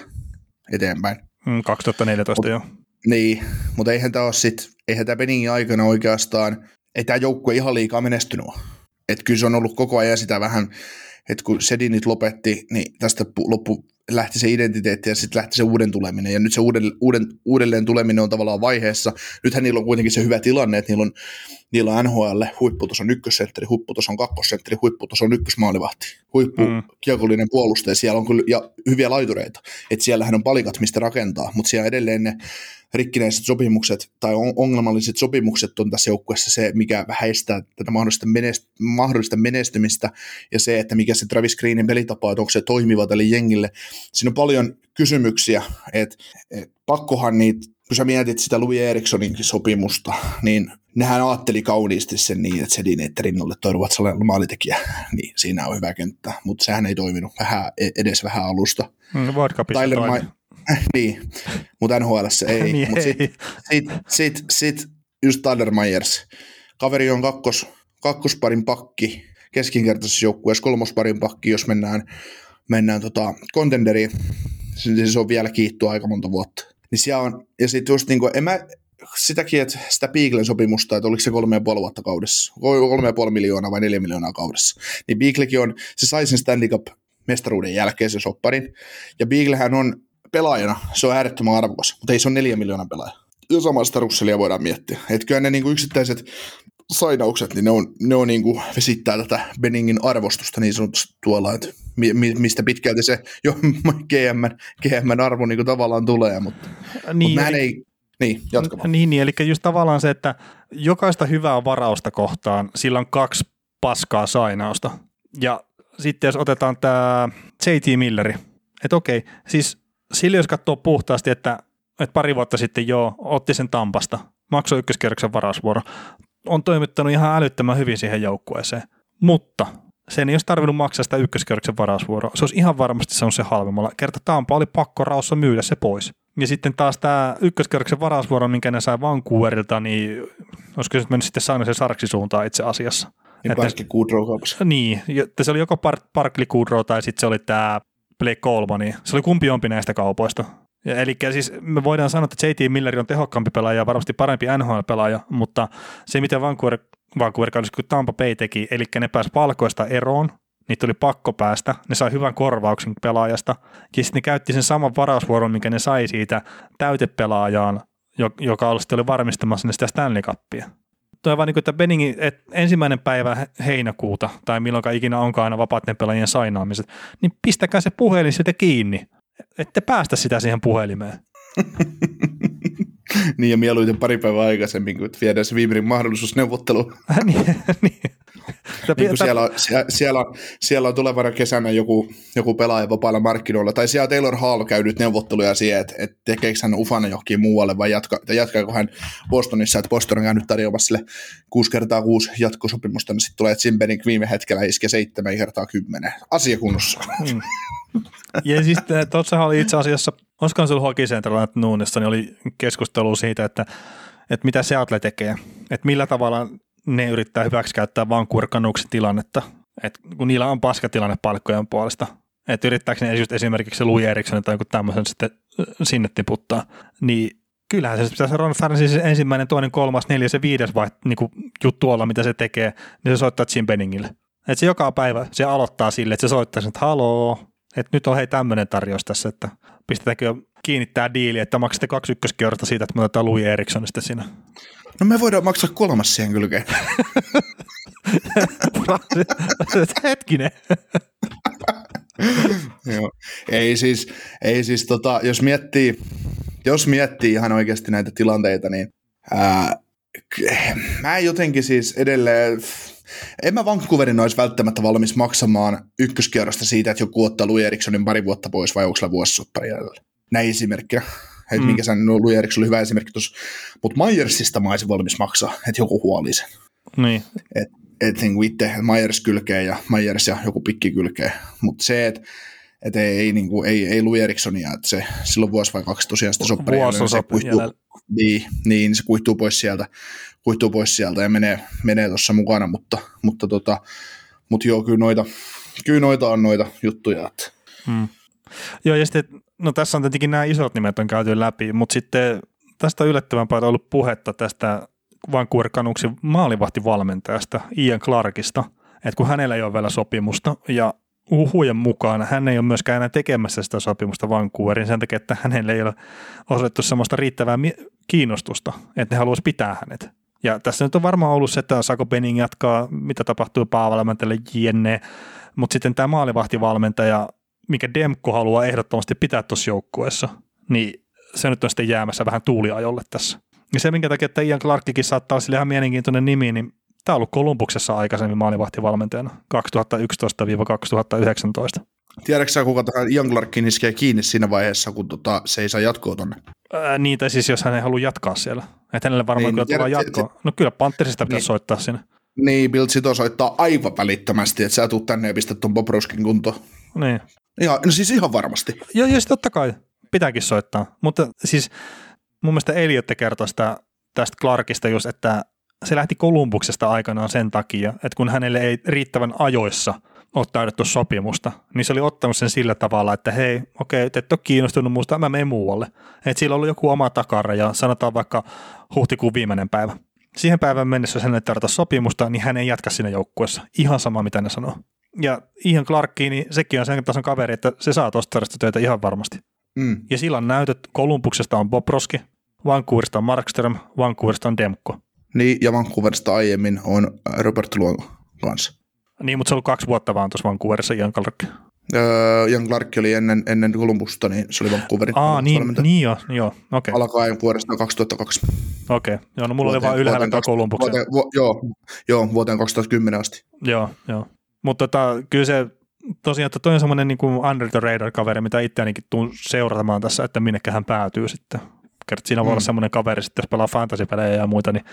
eteenpäin. Mm, 2014 Mut, joo. Niin, mutta eihän tämä ole sit, eihän tämä Benningin aikana oikeastaan ei tämä joukkue ihan liikaa menestynyt Että kyllä se on ollut koko ajan sitä vähän, että kun Sedinit lopetti, niin tästä loppu lähti se identiteetti ja sitten lähti se uuden tuleminen. Ja nyt se uuden, uuden, uudelleen tuleminen on tavallaan vaiheessa. Nythän niillä on kuitenkin se hyvä tilanne, että niillä on, niillä on NHL huipputoson ykkössentteri, huipputoson kakkosentteri, huipputoson ykkösmaalivahti, huippu mm. kiekollinen puolustaja. Siellä on kyllä ja hyviä laitureita. Että siellähän on palikat, mistä rakentaa, mutta siellä edelleen ne rikkinäiset sopimukset tai ongelmalliset sopimukset on tässä joukkueessa se, mikä vähän estää tätä mahdollista, menest- mahdollista menestymistä ja se, että mikä se Travis Greenin pelitapa on, onko se toimiva tälle jengille. Siinä on paljon kysymyksiä, että et pakkohan niitä, kun sä mietit sitä Louis Erikssoninkin sopimusta, niin nehän ajatteli kauniisti sen niin, että Sedin että rinnalle toi ruotsalainen maalitekijä, niin siinä on hyvä kenttä, mutta sehän ei toiminut vähän, e- edes vähän alusta. Mm, Tyler Ma- niin, mutta NHL ei. niin Mut sitten sit, sit, sit, just Tyler Myers. Kaveri on kakkos, kakkosparin pakki keskinkertaisessa joukkueessa, kolmosparin pakki, jos mennään, mennään tota, contenderiin. Se on vielä kiittyä aika monta vuotta. Niin siellä on, ja sitten just niin kuin, en mä, sitäkin, että sitä Beaglen sopimusta, että oliko se kolme ja puoli vuotta kaudessa, kolme ja puoli miljoonaa vai neljä miljoonaa kaudessa, niin Beaglekin on, se sai sen Stanley Cup mestaruuden jälkeen se sopparin, ja Beaglehän on pelaajana, se on äärettömän arvokas, mutta ei se ole neljä miljoonaa pelaaja. Ja samasta Russellia voidaan miettiä. Että kyllä ne niinku yksittäiset sainaukset, niin ne, on, ne on niinku vesittää tätä Benningin arvostusta niin sanotusti tuolla, että mi, mi, mistä pitkälti se jo GM, GM arvo niinku tavallaan tulee, mutta, niin, mutta eli, ei, niin, jatkamaan. Niin, niin, eli just tavallaan se, että jokaista hyvää varausta kohtaan, sillä on kaksi paskaa sainausta. Ja sitten jos otetaan tämä JT Milleri, että okei, siis sillä jos katsoo puhtaasti, että, että pari vuotta sitten jo otti sen Tampasta, maksoi ykköskierroksen varausvuoro, on toimittanut ihan älyttömän hyvin siihen joukkueeseen, mutta sen ei olisi tarvinnut maksaa sitä ykköskierroksen varausvuoroa. Se olisi ihan varmasti se on se halvemmalla. Kerta Tampa oli pakko raussa myydä se pois. Ja sitten taas tämä ykköskierroksen varausvuoro, minkä ne sai Vancouverilta, niin olisiko se mennyt sitten saanut sen sarksisuuntaan itse asiassa. Niin Goodrow Niin, se oli joko Parkli Goodrow tai sitten se oli tämä Blake Coleman, niin se oli kumpi jompi näistä kaupoista. Ja, eli siis me voidaan sanoa, että JT Miller on tehokkaampi pelaaja ja varmasti parempi NHL-pelaaja, mutta se mitä Vancouver, Vancouver kuin Tampa Bay teki, eli ne pääsi palkoista eroon, niitä oli pakko päästä, ne sai hyvän korvauksen pelaajasta, ja sitten ne käytti sen saman varausvuoron, minkä ne sai siitä täytepelaajaan, joka sitten oli varmistamassa sitä Stanley Cupia toi vaan niin että Benningin että ensimmäinen päivä heinäkuuta, tai milloin ikinä onkaan aina vapaiden pelaajien sainaamiset, niin pistäkää se puhelin sieltä kiinni. Ette päästä sitä siihen puhelimeen. niin ja mieluiten pari päivää aikaisemmin, kun viedään se viimeinen mahdollisuus neuvotteluun. niin, niin niin kuin siellä, on, siellä, on, siellä on tulevana kesänä joku, joku pelaaja vapailla markkinoilla, tai siellä Taylor Hall käy nyt neuvotteluja siihen, että, että tekeekö hän Ufana johonkin muualle, vai jatka, jatkaako hän Bostonissa, että Boston on käynyt tarjoamassa sille 6 kertaa 6 jatkosopimusta, niin sitten tulee Zimbenik viime hetkellä iske 7 kertaa 10. Asia kunnossa. Hmm. Ja siis tuossahan oli itse asiassa, olisikohan sinulla Hockey Central Nuunissa, niin oli keskustelu siitä, että, että mitä Seattle tekee, että millä tavalla ne yrittää hyväksikäyttää vaan kurkanuksen tilannetta, että kun niillä on paskatilanne palkkojen puolesta, että yrittääkö ne just esimerkiksi Louis Eriksson tai joku tämmöisen sitten sinne tiputtaa, niin kyllähän se pitäisi Ron Francis ensimmäinen, toinen, kolmas, neljäs ja viides vai, niin kuin juttu olla, mitä se tekee, niin se soittaa Jim Benningille. Että se joka päivä se aloittaa sille, että se soittaa että haloo, että nyt on hei tämmöinen tarjous tässä, että pistetäänkö kiinnittää diili, että maksatte kaksi ykköskierrosta siitä, että me otetaan Louis Erikssonista siinä. No me voidaan maksaa kolmas siihen kylkeen. Hetkinen. Joo. Ei siis, ei siis tota, jos miettii, jos miettii ihan oikeasti näitä tilanteita, niin ää, mä en jotenkin siis edelleen, en mä Vancouverin olisi välttämättä valmis maksamaan ykköskierrosta siitä, että joku ottaa Louis Erikssonin pari vuotta pois vai onko sillä vuosisoppari jäljellä. Näin esimerkkinä. Että mm. minkä sen, no, Louis Eriksson oli hyvä esimerkki tuossa. Mutta Myersista mä olisin valmis maksaa, että joku huoli sen. Niin. Et, et niin itse Myers kylkee ja Myers ja joku pikki kylkee. Mutta se, että et ei, ei, niin kuin, ei, ei Louis Erikssonia, että se silloin vuosi vai kaksi tosiaan sitä sopparia, niin se kuihtuu, niin, niin, se kuihtuu pois sieltä, kuihtuu pois sieltä ja menee, menee tuossa mukana, mutta, mutta, tota, mutta joo, kyllä noita, kyllä noita on noita juttuja. Hmm. Joo, ja sitten no tässä on tietenkin nämä isot nimet on käyty läpi, mutta sitten tästä on yllättävän paljon ollut puhetta tästä Vancouver Canucksin maalivahtivalmentajasta Ian Clarkista, että kun hänellä ei ole vielä sopimusta ja uhujen mukaan hän ei ole myöskään enää tekemässä sitä sopimusta Vancouverin sen takia, että hänelle ei ole osoitettu sellaista riittävää kiinnostusta, että ne haluaisi pitää hänet. Ja tässä nyt on varmaan ollut se, että saako Benning jatkaa, mitä tapahtuu Paavalamäntelle jne, mutta sitten tämä maalivahtivalmentaja mikä Demko haluaa ehdottomasti pitää tuossa joukkueessa, niin se nyt on sitten jäämässä vähän tuuliajolle tässä. Ja se, minkä takia, että Ian Clarkikin saattaa olla sille ihan mielenkiintoinen nimi, niin tämä on ollut Kolumbuksessa aikaisemmin maalivahtivalmentajana 2011-2019. Tiedätkö sä, kuka tähän Ian Clarkin iskee kiinni siinä vaiheessa, kun tota, se ei saa jatkoa tonne? Ää, niitä siis, jos hän ei halua jatkaa siellä. Että hänelle varmaan Niin, kyllä tulee jatkoa. No kyllä Panthersista pitäisi Niin. soittaa sinne. Niin, Bill Sito soittaa aivan välittömästi, että sä tuut tänne ja pistät ton Bobroskin kuntoon. Niin. Ihan, no siis ihan varmasti. Joo, ja sitten totta kai pitääkin soittaa. Mutta siis mun mielestä Eliotte kertoi sitä, tästä Clarkista just, että se lähti Kolumbuksesta aikanaan sen takia, että kun hänelle ei riittävän ajoissa ole täydetty sopimusta, niin se oli ottanut sen sillä tavalla, että hei, okei, te et ole kiinnostunut muusta, mä menen muualle. Että sillä ollut joku oma takaraja, sanotaan vaikka huhtikuun viimeinen päivä. Siihen päivän mennessä, jos hänelle tarvita sopimusta, niin hän ei jatka siinä joukkueessa. Ihan sama, mitä ne sanoo. Ja Ian Clarkkiin, niin sekin on sen tason kaveri, että se saa tuosta töitä ihan varmasti. Mm. Ja sillä on näytöt, Kolumbuksesta on Bobroski, Vancouverista on Markström, Vancouverista on Demko. Niin, ja Vancouverista aiemmin on Robert Luongo kanssa. Niin, mutta se on ollut kaksi vuotta vaan tuossa Vancouverissa Ian Clark. Öö, Jan Clark oli ennen, ennen Columbusta, niin se oli Vancouverin Aa, niin, niin joo, joo, okei, okay, Alkaen vuodesta 2002. okei. Joo, no mulla oli Vuoteen- vaan ylhäällä tuo Kolumbuksen. Vuoteen, vu, joo, joo, vuoteen 2010 asti. Joo, joo. Mutta tota, kyllä se tosiaan, että toi on semmoinen niin under the radar kaveri, mitä itse ainakin tuun seuraamaan tässä, että minnekä hän päätyy sitten. Kert siinä voi Mm. olla semmoinen kaveri sitten, jos pelaa fantasy-pelejä ja muita, niin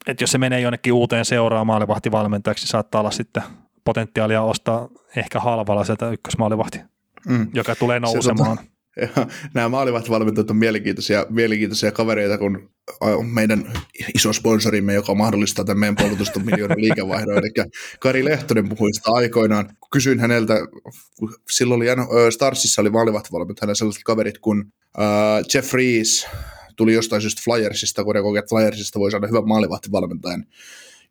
että et jos se menee jonnekin uuteen seuraan maalivahtivalmentajaksi, niin saattaa olla sitten potentiaalia ostaa ehkä halvalla sieltä ykkösmaalivahti, Mm. joka tulee Se nousemaan. Ja nämä maalivahtivalmentajat on mielenkiintoisia, mielenkiintoisia kavereita, kun äh, meidän iso sponsorimme, joka mahdollistaa tämän meidän puolustusta miljoonan liikevaihdon, eli Kari Lehtonen puhui sitä aikoinaan. Kysyin häneltä, silloin oli äh, Starsissa oli maalivahtivalmentajana hänellä sellaiset kaverit, kun äh, Jeff Rees tuli jostain syystä Flyersista, kun ne koki, Flyersista voi saada hyvän maalivahtivalmentajan.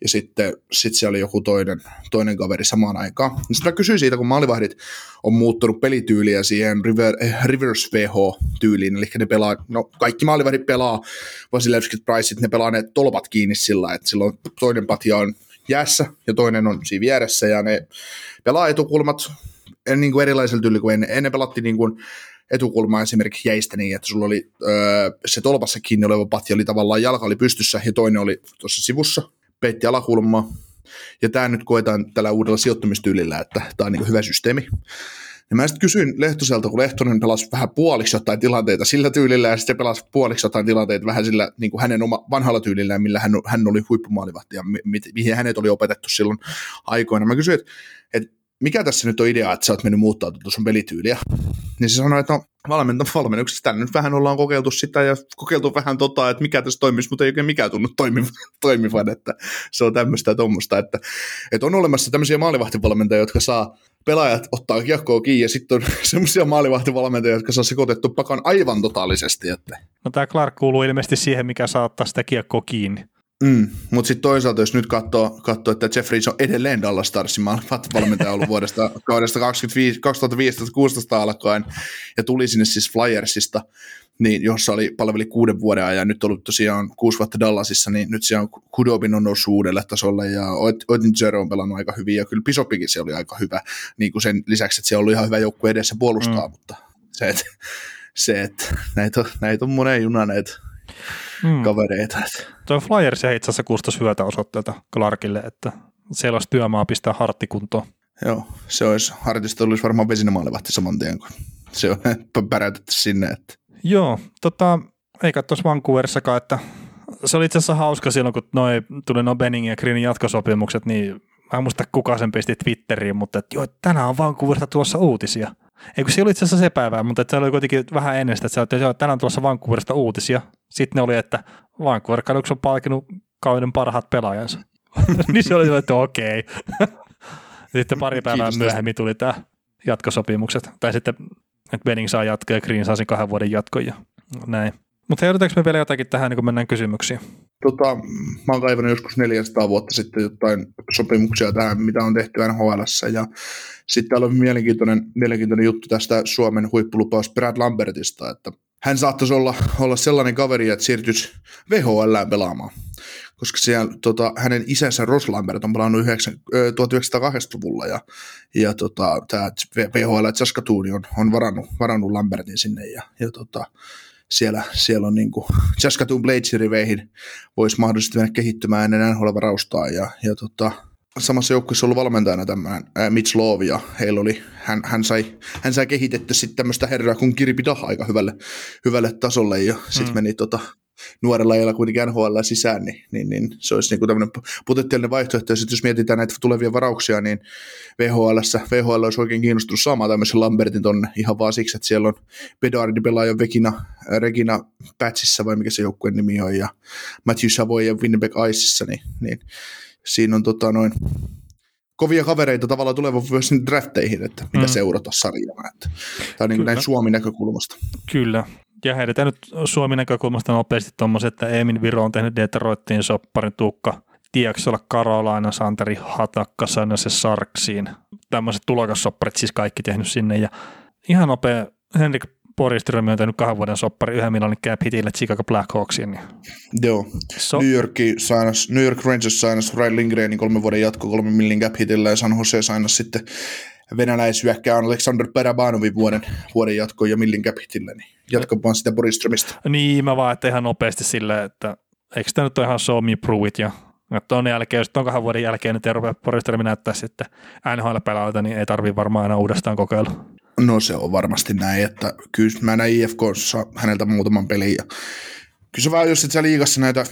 Ja sitten sit siellä oli joku toinen, toinen kaveri samaan aikaan. Sitten mä kysyin siitä, kun maalivahdit on muuttanut pelityyliä siihen river, eh, reverse VH-tyyliin, eli ne pelaa, no kaikki maalivahdit pelaa, Vasilevskit, Priceit, ne pelaa ne tolpat kiinni sillä, että silloin toinen patja on jäässä ja toinen on siinä vieressä, ja ne pelaa etukulmat niin kuin erilaisella tyylillä kuin ennen. Ennen pelattiin niin kuin etukulmaa esimerkiksi jäistä niin, että sulla oli öö, se tolpassa kiinni oleva patja oli tavallaan jalka oli pystyssä ja toinen oli tuossa sivussa, peitti alakulmaa. Ja tämä nyt koetaan tällä uudella sijoittumistyylillä, että tämä on niin hyvä systeemi. Ja mä sitten kysyin Lehtoselta, kun Lehtonen pelasi vähän puoliksi jotain tilanteita sillä tyylillä, ja sitten pelasi puoliksi jotain tilanteita vähän sillä niin kuin hänen oma vanhalla tyylillään, millä hän, hän oli huippumaalivahti ja mi, mi- mihin hänet oli opetettu silloin aikoina. Mä kysyin, että, että mikä tässä nyt on idea, että sä oot mennyt muuttaa tuota sun pelityyliä. Niin se sanoi, että no valmenta valmennuksessa tänne nyt vähän ollaan kokeiltu sitä ja kokeiltu vähän tota, että mikä tässä toimisi, mutta ei oikein mikään tunnu toimivan, toimivan että se on tämmöistä ja tuommoista, että, että on olemassa tämmöisiä maalivahtivalmentajia, jotka saa pelaajat ottaa kiekkoa kiinni ja sitten on semmoisia maalivahtivalmentajia, jotka saa sekoitettu pakan aivan totaalisesti, että No tämä Clark kuuluu ilmeisesti siihen, mikä saattaa sitä kiekkoa kiinni. Mm, mutta sitten toisaalta, jos nyt katsoo, katsoo että Jeffries on edelleen Dallas Starsin valmentaja ollut vuodesta, vuodesta 2015-2016 alkaen, ja tuli sinne siis Flyersista, niin jossa oli palveli kuuden vuoden ajan, nyt ollut tosiaan kuusi vuotta Dallasissa, niin nyt siellä on Kudobin on noussut uudelle tasolle, ja Oettinger on pelannut aika hyvin, ja kyllä Pisopikin se oli aika hyvä, niin kuin sen lisäksi, että se ollut ihan hyvä joukkue edessä puolustaa, mm. mutta se, että se, että näitä on, näitä on monen juna näitä Hmm. kavereita. Tuo Flyers ei itse asiassa kuustosi hyötä osoitteita Clarkille, että siellä olisi työmaa pistää harttikuntoon. Joo, se olisi, Hartista olisi varmaan vesinämaalivahti saman tien, kun se on päräytetty sinne. Että. Joo, tota, ei katsoisi Vancouverissakaan, että se oli itse asiassa hauska silloin, kun noi, tuli no Benningin ja Greenin jatkosopimukset, niin mä en muista kuka sen pisti Twitteriin, mutta että joo, tänään on Vancouverista tulossa uutisia. Ei kun se oli itse asiassa se päivä, mutta että se oli kuitenkin vähän ennen sitä, että se että joo, tänään on tulossa Vancouverista uutisia. Sitten ne oli, että Vancouver Canucks on palkinut kauden parhaat pelaajansa. niin se oli, että okei. sitten pari päivää Kiitos myöhemmin tuli tämä jatkosopimukset. Tai sitten, että Benning saa jatkoa ja Green saa sen kahden vuoden jatkon ja näin. Mutta heidätäänkö me vielä jotakin tähän, niin kun mennään kysymyksiin? Tota, mä oon kaivannut joskus 400 vuotta sitten jotain sopimuksia tähän, mitä on tehty NHL. Ja sitten täällä on mielenkiintoinen, mielenkiintoinen juttu tästä Suomen huippulupaus Brad Lambertista, että hän saattaisi olla, olla sellainen kaveri, että siirtyisi VHL pelaamaan. koska siellä, tota, hänen isänsä Ross Lambert on pelannut 1980-luvulla ja, ja tota, tämä VHL Saskatoon on, on varannut, varannut Lambertin sinne ja, ja tota, siellä, siellä on niin Saskatoon Blades-riveihin voisi mahdollisesti mennä kehittymään ennen NHL-varaustaa ja, ja tota, samassa joukkueessa ollut valmentajana tämmöinen Mitch Love, ja heillä oli, hän, hän, sai, hän sai kehitetty sitten tämmöistä herraa kuin Kirby Dah aika hyvälle, hyvälle tasolle, ja sitten mm. meni tota, nuorella ajalla kuitenkin NHL sisään, niin, niin, niin se olisi niin tämmöinen potentiaalinen vaihtoehto. Ja sitten jos mietitään näitä tulevia varauksia, niin VHL, VHL olisi oikein kiinnostunut saamaan tämmöisen Lambertin tonne ihan vaan siksi, että siellä on Bedardi pelaaja Vekina, Regina Patchissa, vai mikä se joukkueen nimi on, ja Matthew Savoy ja Winnipeg Iceissa, niin, niin siinä on tota noin kovia kavereita tavallaan tulevan myös drafteihin, että mitä mm. seurata sarjaa. Että, tai niin näin Suomen näkökulmasta. Kyllä. Ja heidetään nyt Suomen näkökulmasta nopeasti tuommoiset, että Emin Viro on tehnyt Detroittiin sopparin Tuukka Tiaksola, Karolaina, Santeri Hatakka, se Sarksiin. Tämmöiset tulokassopparit siis kaikki tehnyt sinne. Ja ihan nopea Henrik Poriström on tehnyt kahden vuoden soppari yhden miljoonan cap hitille Chicago Blackhawksiin. Niin. Joo. So, New, York sainas, New York Rangers sainas Ryan Lindgrenin kolmen vuoden jatko kolmen millin cap hitille ja San Jose sainas sitten venäläisyökkää Alexander Parabanovin vuoden, vuoden jatko ja millin cap hitille, niin jatko vaan sitä Poriströmistä. Niin, mä vaan, että ihan nopeasti silleen, että eikö tämä nyt ole ihan show me prove it ja että on jälkeen, jos on kahden vuoden jälkeen nyt Euroopan Poriströmi näyttää sitten NHL-pelaajilta, niin ei tarvitse varmaan aina uudestaan kokeilla. No se on varmasti näin, että kyllä mä näin IFKssa häneltä muutaman pelin ja kyllä se vaan, jos et sä liigassa näitä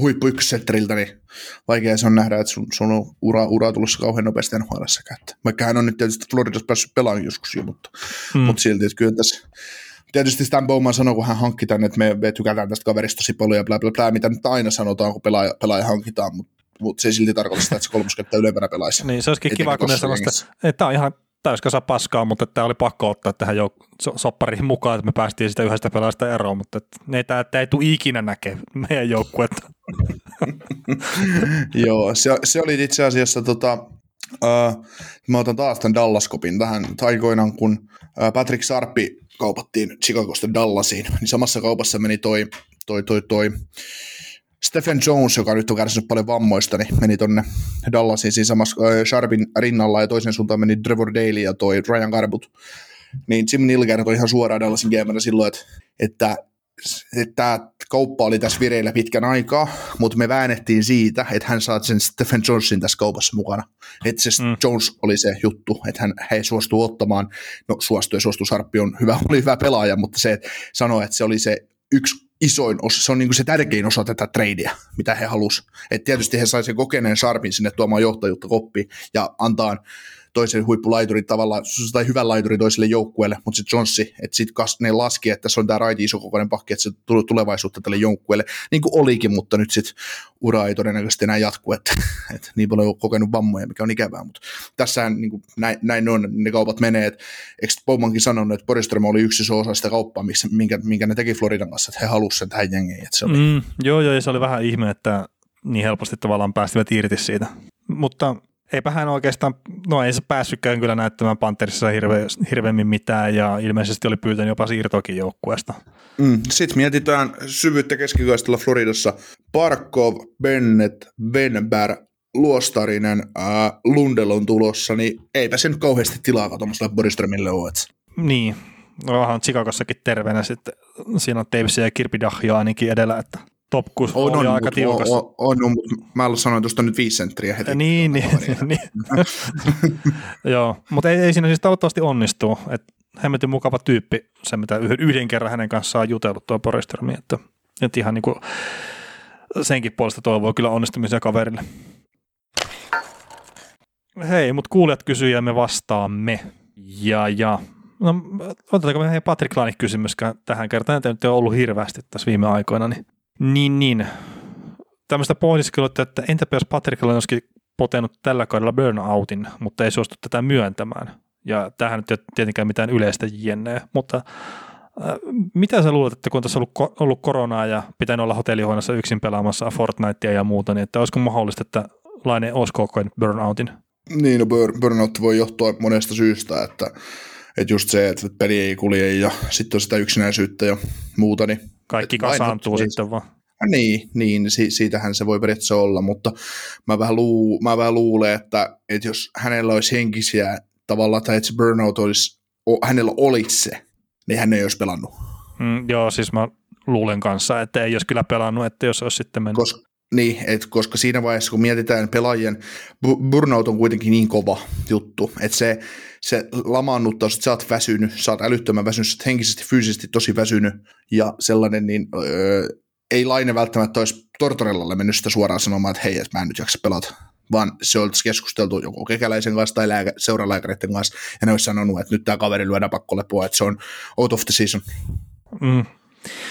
huippu niin vaikea se on nähdä, että sun, sun on ura, ura tulossa kauhean nopeasti nhl Vaikka hän on nyt tietysti Floridassa päässyt pelaamaan joskus jo, mutta, hmm. mutta silti, että kyllä tässä tietysti Stan Bowman sanoi, kun hän hankki tänne, että me, me tykätään tästä kaverista tosi paljon ja bla bla bla, mitä nyt aina sanotaan, kun pelaaja, pelaaja hankitaan, mutta, mutta se ei silti tarkoita sitä, että se kolmoskenttä ylempänä pelaisi. Niin, se olisikin kiva, kun ne sellaista, että tämä on ihan täyskasa paskaa, mutta tämä oli pakko ottaa tähän jouk- soppariin mukaan, että me päästiin sitä yhdestä pelaajasta eroon, mutta ne, tämä, tämä ei tule ikinä näkee meidän joukkuetta. Joo, se, se oli itse asiassa, tota, uh, mä otan taas tämän Dallaskopin tähän taikoinaan, kun uh, Patrick Sarpi kaupattiin Chicagosta Dallasiin, niin samassa kaupassa meni toi, toi, toi, toi Stephen Jones, joka nyt on kärsinyt paljon vammoista, niin meni tonne Dallasiin siinä samassa äh, Sharpin rinnalla ja toisen suuntaan meni Trevor Daly ja toi Ryan Garbut. Niin Jim Nilgard on ihan suoraan Dallasin GM silloin, että, että tämä kauppa oli tässä vireillä pitkän aikaa, mutta me väännettiin siitä, että hän saa sen Stephen Jonesin tässä kaupassa mukana. Että se mm. Jones oli se juttu, että hän ei suostu ottamaan, no suostui ja suostui, Sarppi on hyvä, oli hyvä pelaaja, mutta se että sanoi, että se oli se yksi isoin osa, se on niin se tärkein osa tätä tradea, mitä he halusivat. Et tietysti he sen kokeneen Sharpin sinne tuomaan johtajuutta koppiin ja antaa toisen huippulaiturin tavalla, tai hyvän laiturin toiselle joukkueelle, mutta sitten Johnsi, että sitten ne laski, että se on tämä raiti isokokoinen pakki, että se tulee tulevaisuutta tälle joukkueelle, niin kuin olikin, mutta nyt sitten ura ei todennäköisesti enää jatku, että, että niin paljon on kokenut vammoja, mikä on ikävää, mutta tässä niin kuin näin, näin, on, ne kaupat menee, että eikö Bowmankin sanonut, että Poriström oli yksi iso osa sitä kauppaa, minkä, minkä ne teki Floridan kanssa, että he halusivat sen tähän jengiin. Että se oli... mm, joo, joo, ja se oli vähän ihme, että niin helposti tavallaan päästivät irti siitä. Mutta eipä hän oikeastaan, no ei se päässytkään kyllä näyttämään Pantherissa hirve, hirveämmin mitään ja ilmeisesti oli pyytänyt jopa siirtokin joukkueesta. Mm, Sitten mietitään syvyyttä keskikaistella Floridassa. Parkov, Bennett, Benberg, Luostarinen, äh, Lundell on tulossa, niin eipä se nyt kauheasti tilaa tuommoiselle Boriströmille ole. Niin, no, onhan Chicagossakin terveenä sitten. Siinä on Davis ja Kirby Dahjo ainakin edellä, että top 6 on, on, aika tiukas. On, on, on, mutta mä sanoin tuosta nyt viisi senttiä heti. Niin, niin, niin. Joo, mutta ei, ei siinä siis toivottavasti onnistu. että hemmetin mukava tyyppi, se mitä yhden kerran hänen kanssaan jutellut tuo Poristromi, että, että ihan niin kuin senkin puolesta toivoo kyllä onnistumisia kaverille. Hei, mutta kuulijat kysyy ja me vastaamme. Ja, ja No, otetaanko me hei Patrick Lanik kysymyskään tähän kertaan, tämä nyt on ollut hirveästi tässä viime aikoina, niin niin, niin. Tämmöistä pohdiskelua, että entäpä jos Patrickilla olisikin potenut tällä kaudella burnoutin, mutta ei suostu tätä myöntämään. Ja tähän nyt ei tietenkään mitään yleistä jenneä, mutta äh, mitä sä luulet, että kun tässä on ollut, ollut koronaa ja pitänyt olla hotellihuoneessa yksin pelaamassa Fortnitea ja muuta, niin että olisiko mahdollista, että Laine olisi koko burnoutin? Niin, no burnout voi johtua monesta syystä, että, että just se, että peli ei kulje ja sitten on sitä yksinäisyyttä ja muuta, niin kaikki kasaantuu sitten vaan. Niin, niin si- siitähän se voi periaatteessa olla, mutta mä vähän, luu- mä vähän luulen, että, että jos hänellä olisi henkisiä tavallaan, tai että se burnout olisi, o- hänellä olisi se, niin hän ei olisi pelannut. Mm, joo, siis mä luulen kanssa, että ei olisi kyllä pelannut, että jos olisi sitten mennyt. Koska, niin, et koska siinä vaiheessa, kun mietitään pelaajien, bu- burnout on kuitenkin niin kova juttu, että se, se lamaannuttaa, että sä oot väsynyt, sä oot älyttömän väsynyt, sä oot henkisesti, fyysisesti tosi väsynyt ja sellainen, niin öö, ei Laine välttämättä olisi Tortorellalle mennyt sitä suoraan sanomaan, että hei, että mä en nyt jaksa pelata, vaan se olisi keskusteltu joko kekäläisen kanssa tai lääkä, seuralääkäreiden kanssa, ja ne olisi sanonut, että nyt tämä kaveri lyödään pakkolepoa, että se on out of the season. Mm,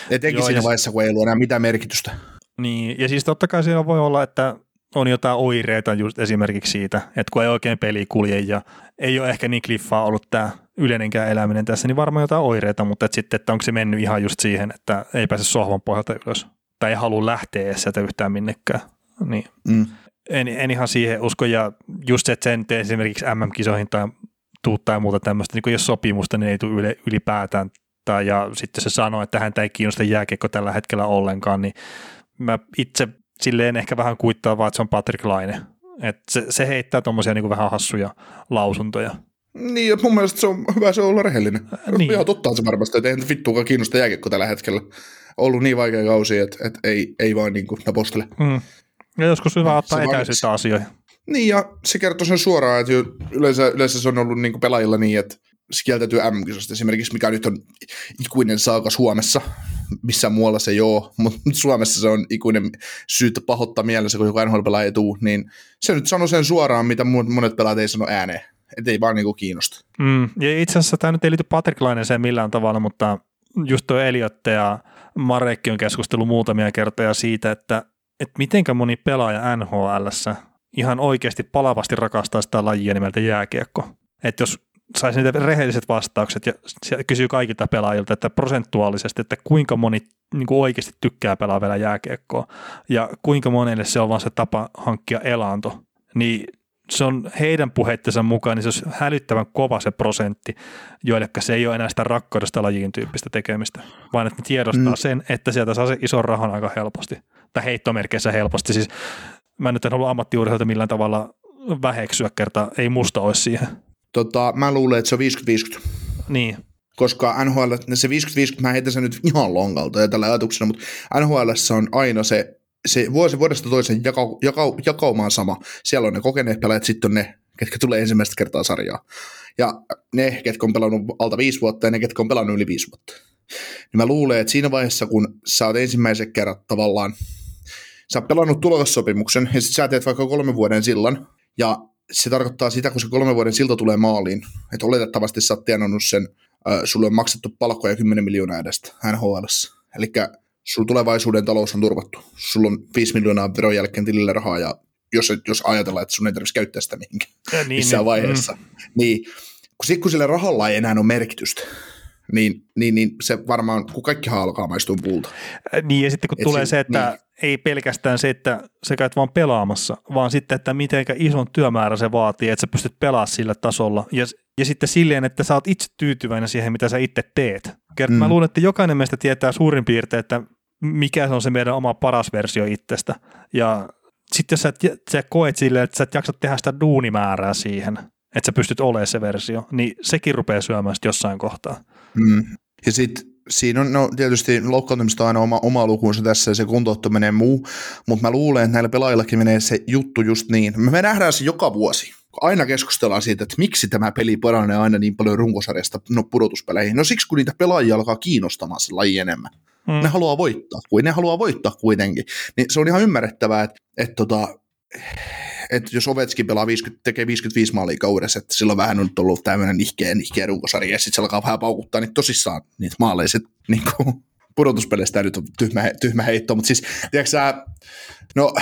Etenkin Joo, siinä ja- vaiheessa, kun ei ollut enää mitään merkitystä. Niin, ja siis totta kai siellä voi olla, että on jotain oireita just esimerkiksi siitä, että kun ei oikein peli kulje ja ei ole ehkä niin kliffaa ollut tämä yleinenkään eläminen tässä, niin varmaan jotain oireita, mutta et sitten, että onko se mennyt ihan just siihen, että ei pääse sohvan pohjalta ylös tai ei halua lähteä edes sieltä yhtään minnekään. Niin Mm. en, en ihan siihen usko ja just se, että sen tee esimerkiksi MM-kisoihin tai tuu tai muuta tämmöistä, niin kun jos sopimusta, niin ei tule ylipäätään tai ja sitten se sanoo, että häntä ei kiinnosta jääkiekko tällä hetkellä ollenkaan, niin mä itse silleen ehkä vähän kuittaa vaan, että se on Patrick Laine. Et se, se heittää tuommoisia niin vähän hassuja lausuntoja. Niin, mun mielestä se on hyvä se on olla rehellinen. Niin. Ihan totta on se varmasti, että eihän vittuakaan kiinnosta jääkiekko tällä hetkellä. Ollut niin vaikea kausi, että, että ei, ei vaan niin kuin napostele. Mm. Ja joskus hyvä Se ottaa etäisyyttä asioihin. Niin, ja se kertoo sen suoraan, että yleensä, yleensä se on ollut niin kuin pelaajilla niin, että kieltäytyy M-kisosta esimerkiksi, mikä nyt on ikuinen saaka Suomessa. Missään muualla se ole, mutta Suomessa se on ikuinen syytä pahoittaa mielessä, kun joku NHL-pelaaja ei tuu, niin se nyt sanoo sen suoraan, mitä monet pelaajat ei sano ääneen. Että ei vaan niin kuin kiinnosta. Mm. Ja itse asiassa tämä nyt ei liity Patrick Laineeseen millään tavalla, mutta just tuo Eliotte ja Marekki on keskustellut muutamia kertoja siitä, että, että mitenkä moni pelaaja NHLssä ihan oikeasti palavasti rakastaa sitä lajia nimeltä jääkiekko. Että jos saisi niitä rehelliset vastaukset ja kysyy kaikilta pelaajilta, että prosentuaalisesti, että kuinka moni niin kuin oikeasti tykkää pelaa vielä jääkiekkoa ja kuinka monelle se on vaan se tapa hankkia elanto, niin se on heidän puheittensa mukaan, niin se olisi hälyttävän kova se prosentti, joille se ei ole enää sitä rakkaudesta lajiin tyyppistä tekemistä, vaan että ne tiedostaa Mm. sen, että sieltä saa se ison rahan aika helposti, tai heittomerkeissä helposti. Siis mä nyt en halua ammattiurheilta millään tavalla väheksyä kertaa, ei musta olisi siihen. Tota, mä luulen, että se on 50-50. Niin, koska NHL, se 50-50, mä heitän sen nyt ihan lonkalta ja tällä ajatuksena, mutta NHL on aina se, se vuosi vuodesta toisen jakau, jakau, jakauma on sama. Siellä on ne kokeneet pelaajat, sitten on ne, ketkä tulee ensimmäistä kertaa sarjaa. Ja ne, ketkä on pelannut alta viisi vuotta ja ne, ketkä on pelannut yli viisi vuotta. Niin mä luulen, että siinä vaiheessa, kun sä oot ensimmäisen kerran tavallaan, sä oot pelannut tulokassopimuksen ja sit sä teet vaikka kolmen vuoden sillan, ja se tarkoittaa sitä, kun se kolmen vuoden silta tulee maaliin, että oletettavasti sä oot tienannut sen ö, sulle on maksettu palkkoja 10 miljoonaa edestä NHL. Eli sulla tulevaisuuden talous on turvattu. Sulla on 5 miljoonaa veron jälkeen tilillä rahaa ja jos, jos ajatellaan, että sun ei tarvitsisi käyttää sitä mihinkään Ja niin, missään niin, vaiheessa. Mm. Niin, kun, sit, kun sillä rahalla ei enää ole merkitystä, niin, niin, niin se varmaan, kun kaikki alkaa maistua puulta. Niin, ja sitten kun Et tulee si- se, että niin. ei pelkästään se, että sä käyt vaan pelaamassa, vaan sitten, että miten ison työmäärä se vaatii, että sä pystyt pelaamaan sillä tasolla. Ja, ja sitten silleen, että sä oot itse tyytyväinen siihen, mitä sä itse teet. Kert, mm. Mä luulen, että jokainen meistä tietää suurin piirtein, että mikä se on se meidän oma paras versio itsestä. Ja sitten jos sä, et- sä koet silleen, että sä et jaksa tehdä sitä duunimäärää siihen, että sä pystyt olemaan se versio, niin sekin rupeaa syömään jossain kohtaa. Mm. Ja sitten siinä on no, tietysti loukkaantumista aina oma, oma lukunsa tässä ja se kuntouttaminen muu, mutta mä luulen, että näillä pelaajillakin menee se juttu just niin. Me nähdään se joka vuosi. Aina keskustellaan siitä, että miksi tämä peli paranee aina niin paljon runkosarjasta no, pudotuspeleihin. No siksi, kun niitä pelaajia alkaa kiinnostamaan se laji enemmän. Mm. Ne haluaa voittaa, kuin ne haluaa voittaa kuitenkin. Niin se on ihan ymmärrettävää, että, että, tota, että jos Ovetskin pelaa 50, tekee 55 maalia kaudessa, että silloin vähän on nyt ollut tämmöinen nihkeä, nihkeä runkosarja, ja sitten se alkaa vähän paukuttaa niin tosissaan niitä maaleja, sit, niin kuin, pudotuspeleistä nyt on tyhmä, tyhmä heitto, mutta siis, tiedätkö sä, no,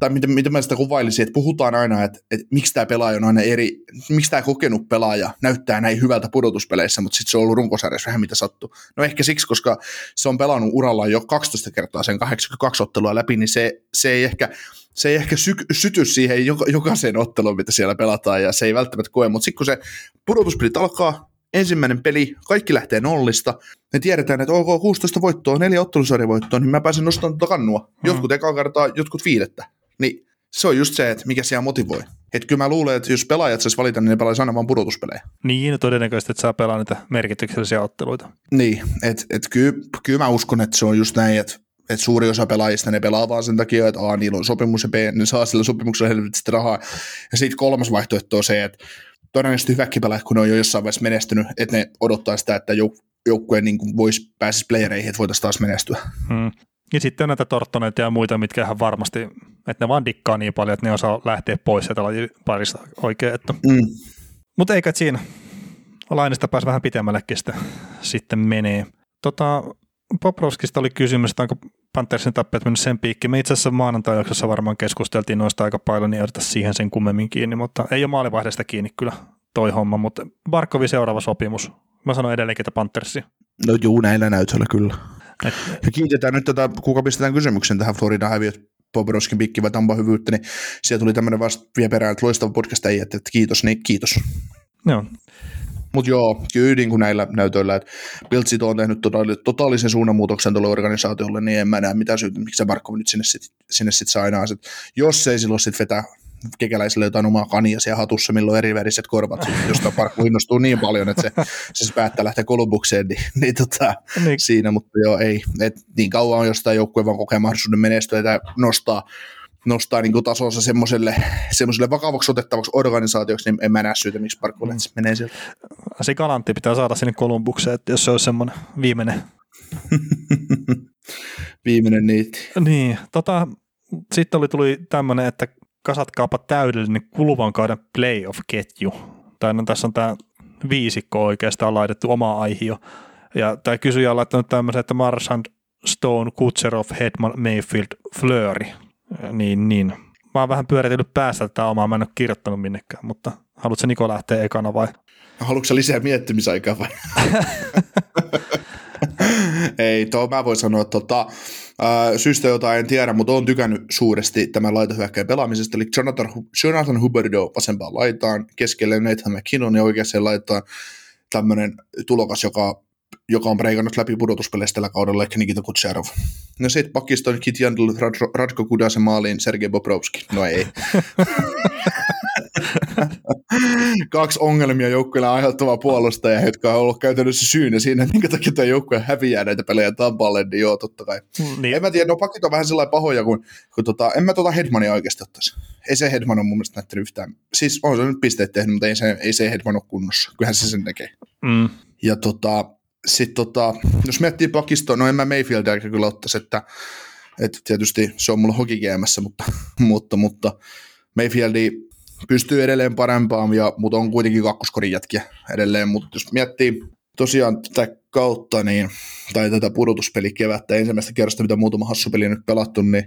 tai miten, miten mä sitä kuvailisin, että puhutaan aina, että, että miksi tämä pelaaja on aina eri, miksi tämä kokenut pelaaja näyttää näin hyvältä pudotuspeleissä, mutta sitten se on ollut runkosarjassa vähän mitä sattuu. No ehkä siksi, koska se on pelannut uralla jo 12 kertaa sen 82 ottelua läpi, niin se, se ei ehkä, se ei ehkä sy- syty siihen joka, jokaiseen otteluun, mitä siellä pelataan, ja se ei välttämättä koe, mutta sitten kun se pudotuspelit alkaa, ensimmäinen peli, kaikki lähtee nollista, me tiedetään, että ok, 16 voittoa, neljä ottelusarjavoittoa, niin mä pääsen nostamaan tuota kannua. Mm. Jotkut ekaa kertaa, jotkut viidettä. Niin se on just se, että mikä siellä motivoi. Että kyllä mä luulen, että jos pelaajat saisi valita, niin ne pelaisi aina vaan pudotuspelejä. Niin, todennäköisesti, että saa pelaa niitä merkityksellisiä otteluita. Niin, että et kyllä, kyllä mä uskon, että se on just näin, että et suuri osa pelaajista ne pelaa vaan sen takia, että A, niillä on sopimus ja B, ne saa sillä sopimuksella helvetisti rahaa. Ja sitten kolmas vaihtoehto on se, että todennäköisesti hyväkin pelaajat, kun ne on jo jossain vaiheessa menestynyt, että ne odottaa sitä, että jouk- joukkue niin voisi pääsisi playereihin, että voitaisiin taas menestyä. Hmm. Ja sitten on näitä torttoneita ja muita, mitkä ihan varmasti, että ne vaan dikkaa niin paljon, että ne osaa lähteä pois sieltä parista oikein. Että. Mm. Mutta eikä siinä. Lainista pääsi vähän pitemmällekin sitten, sitten menee. Tota, Poprovskista oli kysymys, että onko Panthersin tappeet mennyt sen piikki. Me itse asiassa maanantai varmaan keskusteltiin noista aika paljon, niin ei siihen sen kummemmin kiinni, mutta ei ole maalivahdesta kiinni kyllä toi homma, mutta Barkovi seuraava sopimus. Mä sanoin edelleenkin, että Panthersi. No juu, näillä näytöllä kyllä. Et, ja kiitetään nyt tätä, kuka pistetään kysymyksen tähän Florida häviöt Bobroskin pikki vai Tampa hyvyyttä, niin siellä tuli tämmöinen vasta vie perään, että loistava podcast ei, että kiitos, niin kiitos. Joo. Mutta joo, kyllä niin kuin näillä näytöillä, että Piltsit on tehnyt totaali- totaalisen suunnanmuutoksen tuolle organisaatiolle, niin en mä näe mitään syytä, miksi se Markov nyt sinne sitten sinne sit saa enää. Jos ei silloin sitten vetä kekäläisille jotain omaa kania siellä hatussa, milloin eri väriset korvat, josta Parkku innostuu niin paljon, että se, se päättää lähteä Kolumbukseen, niin, niin, tota, niin. siinä, mutta joo, ei. Et niin kauan on jostain joukkueen vaan kokee mahdollisuuden menestyä ja nostaa, nostaa niin tasonsa semmoiselle, semmoiselle vakavaksi otettavaksi organisaatioksi, niin en mä näe syytä, miksi Parkku mm. menee sieltä. Se kalantti pitää saada sinne Kolumbukseen, että jos se olisi semmoinen viimeinen. viimeinen niitti. Niin, tota, sitten oli, tuli tämmöinen, että kasatkaapa täydellinen kuluvan kauden playoff-ketju. Tai no, tässä on tämä viisikko oikeastaan laitettu oma aihio. Ja tämä kysyjä on laittanut tämmöisen, että Marshand, Stone, Kutserov, Hedman, Mayfield, Fleury. Niin, niin. Mä oon vähän pyöritellyt päästä tätä omaa, mä en ole kirjoittanut minnekään, mutta haluatko Niko lähteä ekana vai? Haluatko lisää miettimisaikaa vai? Ei, tuo mä voin sanoa, että tota, äh, syystä, jota en tiedä, mutta olen tykännyt suuresti tämän laitohyökkäjän pelaamisesta, eli Jonathan, Jonathan Huberdo vasempaan laitaan, keskelle Nathan McKinnon ja oikeaan laitaan tämmöinen tulokas, joka joka on breikannut läpi pudotuspeleistä tällä kaudella, eli Nikita Kutserov. No sit pakiston Kit Jandl, Radko Kudasen maaliin, Sergei Bobrovski. No ei. Kaksi ongelmia joukkueelle aiheuttavaa puolustajaa, jotka on ollut käytännössä syynä siinä, minkä takia tämä joukkue häviää näitä pelejä Tampalle, niin joo, totta kai. Niin. En mä tiedä, no pakit on vähän sellainen pahoja, kun, kun tota, en mä tota Hedmania oikeasti ottaisi. Ei se Hedman on mun mielestä näyttänyt yhtään. Siis on se nyt pisteet tehnyt, mutta ei se, ei se Hedman ole kunnossa. Kyllähän se sen tekee. Mm. Ja tota, sitten tota, jos miettii pakistoa, no en mä Mayfieldia kyllä ottaisi, että, että tietysti se on mulla hokikiemässä, mutta, mutta, mutta Mayfieldi pystyy edelleen parempaan, ja, mutta on kuitenkin kakkoskorin jätkiä edelleen, mutta jos miettii tosiaan tätä kautta, niin, tai tätä pudotuspelikevättä, ensimmäistä kerrasta, mitä muutama hassupeli nyt pelattu, niin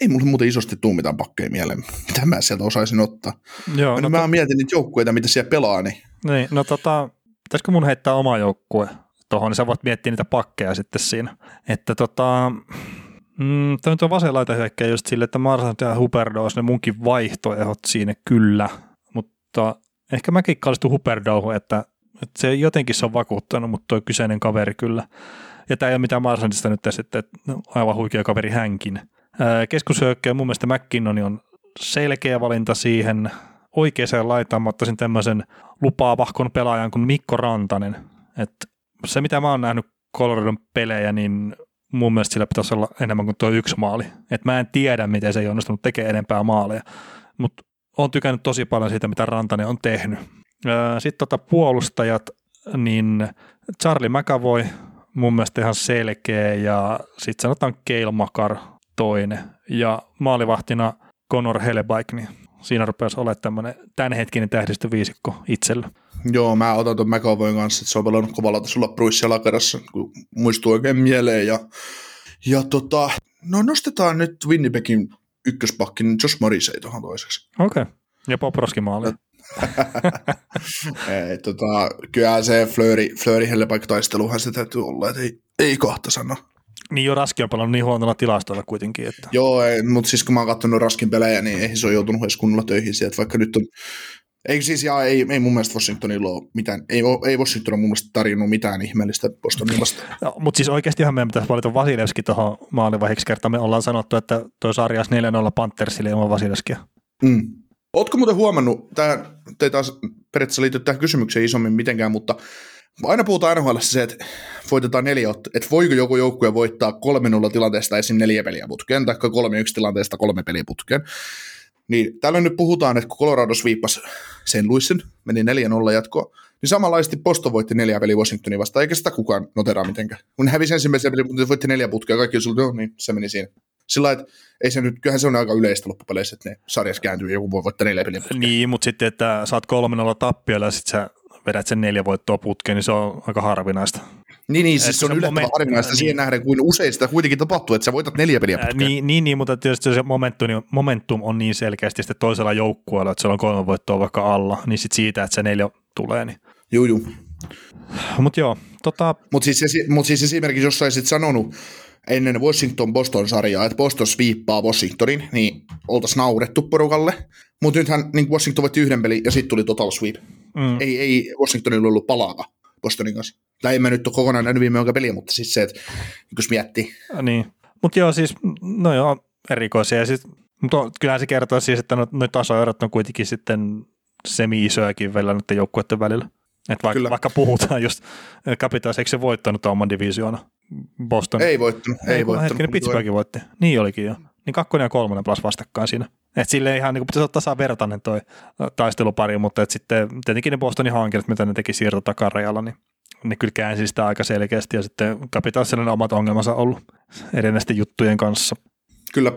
ei mulle muuten isosti tuu mitään pakkeja mieleen, mitä mä sieltä osaisin ottaa. Joo, no, no mä to... mietin niitä joukkueita, mitä siellä pelaa. Niin, niin no tota, pitäisikö mun heittää oma joukkue tuohon, niin sä voit miettiä niitä pakkeja sitten siinä. Että tota, mm, toi on vasen laita hyökkäjä just sille, että Marsant ja Huberdo olisi ne munkin vaihtoehdot siinä kyllä, mutta ehkä mäkin kallistun Huperdouhun, että, että se jotenkin se on vakuuttanut, mutta tuo kyseinen kaveri kyllä. Ja tämä ei ole mitään Marsantista nyt sitten, että no, aivan huikea kaveri hänkin. Keskushyökkäjä mun mielestä McKinnon on selkeä valinta siihen. Oikeaan laitaan mä ottaisin tämmöisen lupaavahkon pelaajan kuin Mikko Rantanen. Että se, mitä mä oon nähnyt Coloradon pelejä, niin mun mielestä sillä pitäisi olla enemmän kuin tuo yksi maali. Et mä en tiedä, miten se ei onnistunut tekemään enempää maaleja, mutta oon tykännyt tosi paljon siitä, mitä Rantanen on tehnyt. Sitten tota puolustajat, niin Charlie McAvoy mun mielestä ihan selkeä ja sitten sanotaan Keil Makar toinen ja maalivahtina Conor Hellebaik, niin siinä rupeaisi olemaan tämmöinen tämänhetkinen tähdistöviisikko itsellä. Joo, mä otan tuon McAvoyn kanssa, että se on pelannut kovalla tasolla Bruce Lakerassa, kun muistuu oikein mieleen. Ja, ja tota, no nostetaan nyt Winnipegin ykköspakki, niin Josh Morrissey tuohon toiseksi. Okei, okay. ja Poproski maali. ei, tota, kyllä se Flööri, Flööri taisteluhan se täytyy olla, että ei, ei kohta sano. Niin jo Raski on pelannut niin huonolla tilastolla kuitenkin. Että... Joo, mutta siis kun mä oon katsonut Raskin pelejä, niin ei se ole joutunut edes kunnolla töihin sieltä, vaikka nyt on Ei siis, ja ei, ei mun mielestä Washingtonilla ole mitään, ei, ei Washington ole mun mielestä tarjonnut mitään ihmeellistä Bostonin vastaan. No, mutta siis oikeastihan meidän pitäisi valita Vasilevski tuohon maalivaiheeksi kertaa. Me ollaan sanottu, että tuo sarjas 4-0 Panthersille ilman Vasilevskia. Mm. Ootko muuten huomannut, tämä ei taas periaatteessa liity tähän kysymykseen isommin mitenkään, mutta aina puhutaan NHL se, että voitetaan neljä, että voiko joku joukkue voittaa 3-0 tilanteesta esim. neljä peliä putkeen, tai 3-1 tilanteesta kolme peliä putkeen. Niin tällöin nyt puhutaan, että kun Colorado sviippasi sen Luissin, meni 4-0 jatkoa, niin samanlaisesti Boston voitti neljä peliä Washingtonia vastaan, eikä sitä kukaan noteraa mitenkään. Kun ne hävisi ensimmäisen pelin, mutta voitti neljä putkea, kaikki oli no niin, se meni siinä. Sillä että ei se nyt, kyllähän se on aika yleistä loppupeleissä, että ne sarjas kääntyy joku voi voittaa neljä peliä putkeen. Niin, mutta sitten, että saat 3-0 tappiolla ja sitten sä vedät sen neljä voittoa putkeen, niin se on aika harvinaista. Niin, niin siis se on yllättävän moment... harvinaista niin. siihen nähden, kuin usein sitä kuitenkin tapahtuu, että sä voitat neljä peliä putkeen. Niin, niin, niin, mutta tietysti se momentum, momentum on niin selkeästi sitten toisella joukkueella, että se on kolme voittoa vaikka alla, niin sitten siitä, että se neljä tulee. Niin. Juu, juu. Mutta joo, tota... Mutta siis, mut siis esimerkiksi jos sä sanonut ennen Washington-Boston-sarjaa, että Boston sviippaa Washingtonin, niin oltaisiin naurettu porukalle. Mutta nythän niin Washington voitti yhden pelin ja sitten tuli total sweep. Mm. Ei, ei Washingtonilla ollut palaa Bostonin kanssa. Tai en mä nyt ole kokonaan nähnyt viime ajan peliä, mutta siis se, että jos miettii. Niin, mutta joo siis, no joo, erikoisia. Sit, mutta kyllähän se kertoo siis, että noita tasoerot on kuitenkin sitten semi-isojakin välillä noiden joukkueiden välillä. Että vaikka, vaikka puhutaan just, Capitals, eikö se voittanut oman divisioona? Boston. Ei voittanut, ei, ei voittanut. Hetkinen, Pittsburghin voitti. Niin olikin jo. Niin kakkonen ja kolmonen plus vastakkain siinä. Et sille ihan niin pitäisi olla tasavertainen toi taistelupari, mutta et sitten tietenkin ne Bostonin hankinnat, mitä ne teki siirto takarajalla, niin ne kyllä käänsi sitä aika selkeästi ja sitten Capitalsilla ne omat ongelmansa ollut erinäisten juttujen kanssa. Kyllä.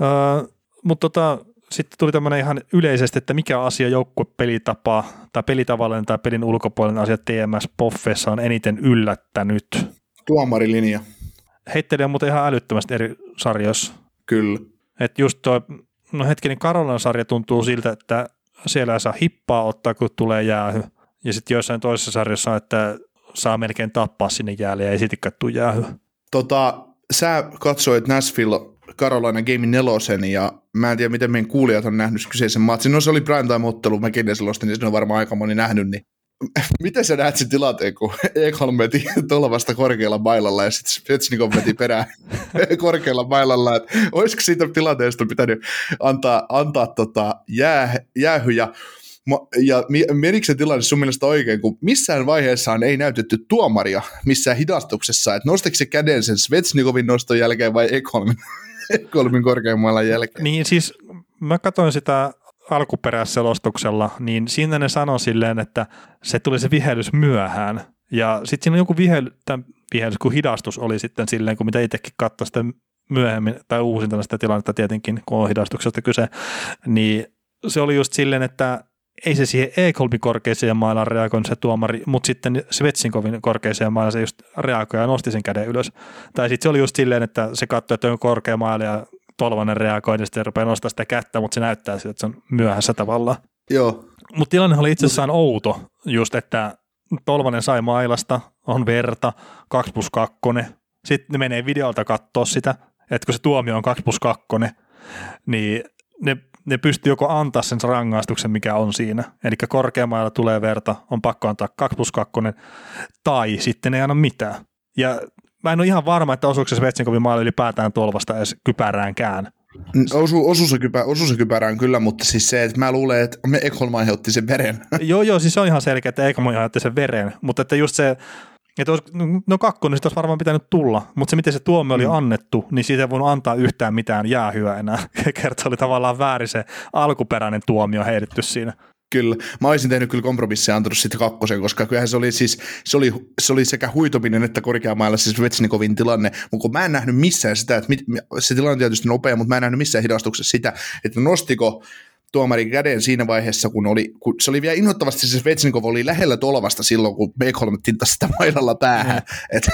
Öö, mutta tota, sitten tuli tämmöinen ihan yleisesti, että mikä asia joukkuepelitapa tai pelitavallinen tai pelin ulkopuolinen asia TMS Poffessa on eniten yllättänyt? Tuomarilinja. Heittelee muuten ihan älyttömästi eri sarjoissa. Kyllä. Että just toi, no hetkinen, Karolan sarja tuntuu siltä, että siellä ei saa hippaa ottaa, kun tulee jäähy. Ja sitten joissain toisessa sarjassa, että saa melkein tappaa sinne jäälle ja ei siltikään tule jäähy. Tota, sä katsoit Nashville Carolina Game nelosen ja mä en tiedä, miten meidän kuulijat on nähnyt kyseisen matsin. No se oli primetime-ottelu McKinneyselosta, niin se on varmaan aika moni nähnyt, niin miten sä näet sen tilanteen, kun Ekholm veti tolvasta korkealla mailalla ja sitten Svetsnikov veti perään korkealla mailalla, että olisiko siitä tilanteesta pitänyt antaa, antaa tota jää, jäähyjä menikö se tilanne sun mielestä oikein, kun missään vaiheessaan ei näytetty tuomaria missään hidastuksessa, että nostiko se käden sen Svetsnikovin noston jälkeen vai Ekholmin, Ekholmin korkeammalla jälkeen? Niin siis mä katsoin sitä alkuperäisselostuksella, niin siinä ne sanoi silleen, että se tuli se vihellys myöhään. Ja sitten siinä on joku vihely, vihellys, kun hidastus oli sitten silleen, kun mitä itsekin katsoi sitä myöhemmin, tai uusin sitä tilannetta tietenkin, kun on hidastuksesta kyse, niin se oli just silleen, että ei se siihen Ekholmin korkeiseen mailaan reagoinut se tuomari, mutta sitten Svetsinkovin korkeiseen mailaan se just reagoi ja nosti sen käden ylös. Tai sitten se oli just silleen, että se katsoi, että on korkea maila ja Tolvanen reagoi, ja sitten rupeaa nostaa sitä kättä, mutta se näyttää siltä, että se on myöhässä tavallaan. Joo. Mutta tilanne oli itsessään outo, just että Tolvanen sai mailasta, on verta, 2 plus 2, sitten ne menee videolta katsoa sitä, että kun se tuomio on 2 plus 2, niin ne, ne pystyy joko antaa sen rangaistuksen, mikä on siinä, eli korkeammalla tulee verta, on pakko antaa 2 plus 2, tai sitten ei anna mitään. Ja mä en ole ihan varma, että osuuko se Svetsinkovin maali ylipäätään tolvasta edes kypäräänkään. Osu, osu, se kypä, osu se kypärään kyllä, mutta siis se, että mä luulen, että me Ekholm aiheutti sen veren. joo, joo, siis se on ihan selkeä, että Ekholm aiheutti sen veren, mutta että just se, että olisi, no kakkonen sitten olisi varmaan pitänyt tulla, mutta se miten se tuomio oli mm. annettu, niin siitä ei voinut antaa yhtään mitään jäähyä enää. Kerta oli tavallaan väärin se alkuperäinen tuomio heitetty siinä. Kyllä. Mä olisin tehnyt kyllä kompromisseja antanut sitten kakkosen, koska kyllähän se oli siis, se oli, se oli sekä huitominen että korkeamailla siis Vetsnikovin tilanne, mutta kun mä en nähnyt missään sitä, että mit, se tilanne on tietysti nopea, mutta mä en nähnyt missään hidastuksessa sitä, että nostiko tuomarin käden siinä vaiheessa, kun, oli, kun se oli vielä innoittavasti, se Svetsnikov oli lähellä tolvasta silloin, kun Beckholm tintasi sitä mailalla päähän. Mm. Et,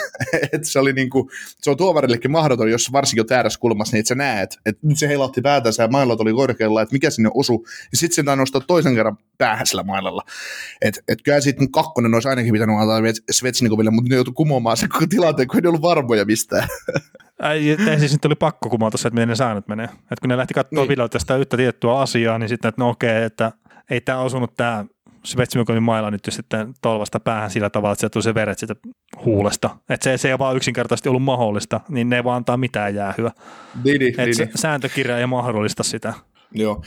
et se, oli niin kuin, se on tuomarillekin mahdoton, jos varsinkin on kulmassa, niin että sä näet, että nyt se heilahti päätänsä ja maillat oli korkealla, että mikä sinne osu, ja sitten sen nostaa toisen kerran päähän sillä mailalla. Että et kyllä sitten kakkonen olisi ainakin pitänyt antaa Svetsnikoville, mutta ne joutui kumoamaan se tilanteen, kun ei ollut varmoja mistään. Ei, siis nyt oli pakko kumota se, että miten ne säännöt menee. Et kun ne lähti katsoa niin. videolta sitä yhtä tiettyä asiaa, niin sitten, että no okei, että ei tämä osunut tämä Svetsmikonin mailla nyt sitten tolvasta päähän sillä tavalla, että se tuli se veret sitä huulesta. Että se, se ei vaan yksinkertaisesti ollut mahdollista, niin ne ei vaan antaa mitään jäähyä. Että didi. se sääntökirja ei mahdollista sitä. Joo.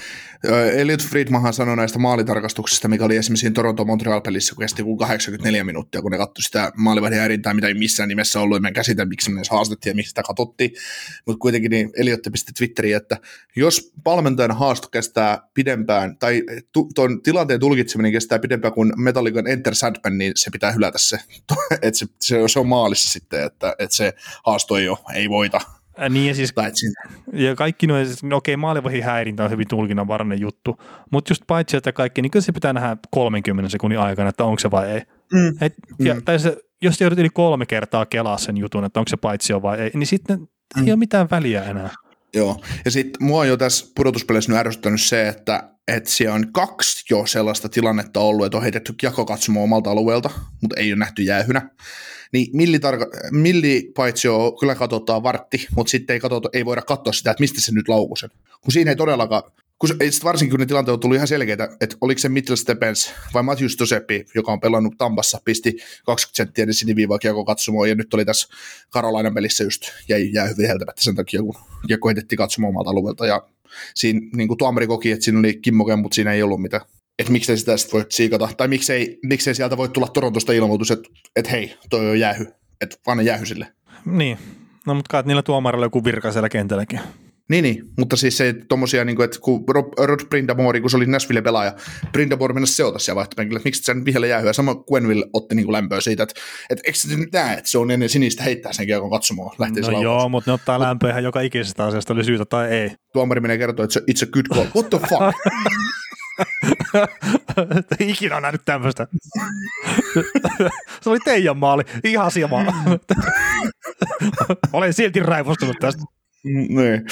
Elliot Friedmanhan sanoi näistä maalitarkastuksista, mikä oli esimerkiksi Toronto-Montreal-pelissä, kun kesti kuin 84 minuuttia, kun ne katsoi sitä maalivahdin häirintää, mitä ei missään nimessä ollut, en mä käsitä, miksi me edes haastettiin ja miksi sitä katsottiin, mutta kuitenkin niin Elliot pisti Twitteriin, että jos valmentajan haasto kestää pidempään, tai tu- tuon tilanteen tulkitseminen kestää pidempään kuin Metallican Enter Sandman, niin se pitää hylätä se, että se, se, se, on maalissa sitten, että, että se haasto ei ole, ei voita. Niin ja siis siinä, Ja kaikki noin, siis, no okei, maalivahin häirintä on hyvin tulkinnanvarainen juttu, mutta just paitsi, että kaikki, niin kyllä se pitää nähdä 30 sekunnin aikana, että onko se vai ei. Mm. Et, ja, Mm. tai se, jos joudut yli kolme kertaa kelaa sen jutun, että onko se paitsi vai ei, niin sitten Mm. ei ole mitään väliä enää. Joo, ja sitten mua on jo tässä pudotuspeleissä nyt ärsyttänyt se, että, että siellä on kaksi jo sellaista tilannetta ollut, että on heitetty jakokatsomo omalta alueelta, mutta ei ole nähty jäähynä. Niin milli, tarka- milli paitsi jo kyllä katsotaan vartti, mutta sitten ei, katsota, ei voida katsoa sitä, että mistä se nyt laukui sen. Kun siinä ei todellakaan, kun varsinkin kun ne tilanteet on tullut ihan selkeitä, että oliko se Mitchell Stephens vai Matthews Toseppi, joka on pelannut Tampassa, pisti 20 senttiä edes siniviivaa kiekko katsomoon, ja nyt oli tässä Karolainan pelissä just jäi jäähy viheltämättä sen takia, kun kiekko heitettiin katsomaan omalta alueelta, ja siinä niin kuin tuomari koki, että siinä oli kimmoke, mutta siinä ei ollut mitään. Että miksei sitä sitten voi siikata, tai miksei, miksei sieltä voi tulla Torontosta ilmoitus, että, että hei, toi on jäähy, että vaan jäähy sille. Niin, no mutta kai niillä tuomarilla joku virka siellä kentälläkin. Niin, niin, mutta siis se tommosia, niin kuin, että kun Rob, Rod Brindamore, kun se oli Nashville pelaaja, Brindamore mennä seota siellä vaihtopenkillä, että miksi sen vihelle jäähyä. Sama Quenville otti niin kuin lämpöä siitä, että, että eikö se nyt näe, että se on ennen sinistä heittää sen kiekon katsomaan, lähtee No joo, mutta ne ottaa lämpöä ihan joka ikisestä asiasta, oli syytä tai ei. Tuomari menee kertoa, että it's a good call. What the fuck? Ikinä on nähnyt tämmöistä. se oli teidän maali, ihan sama. Olen silti raivostunut tästä. Niin.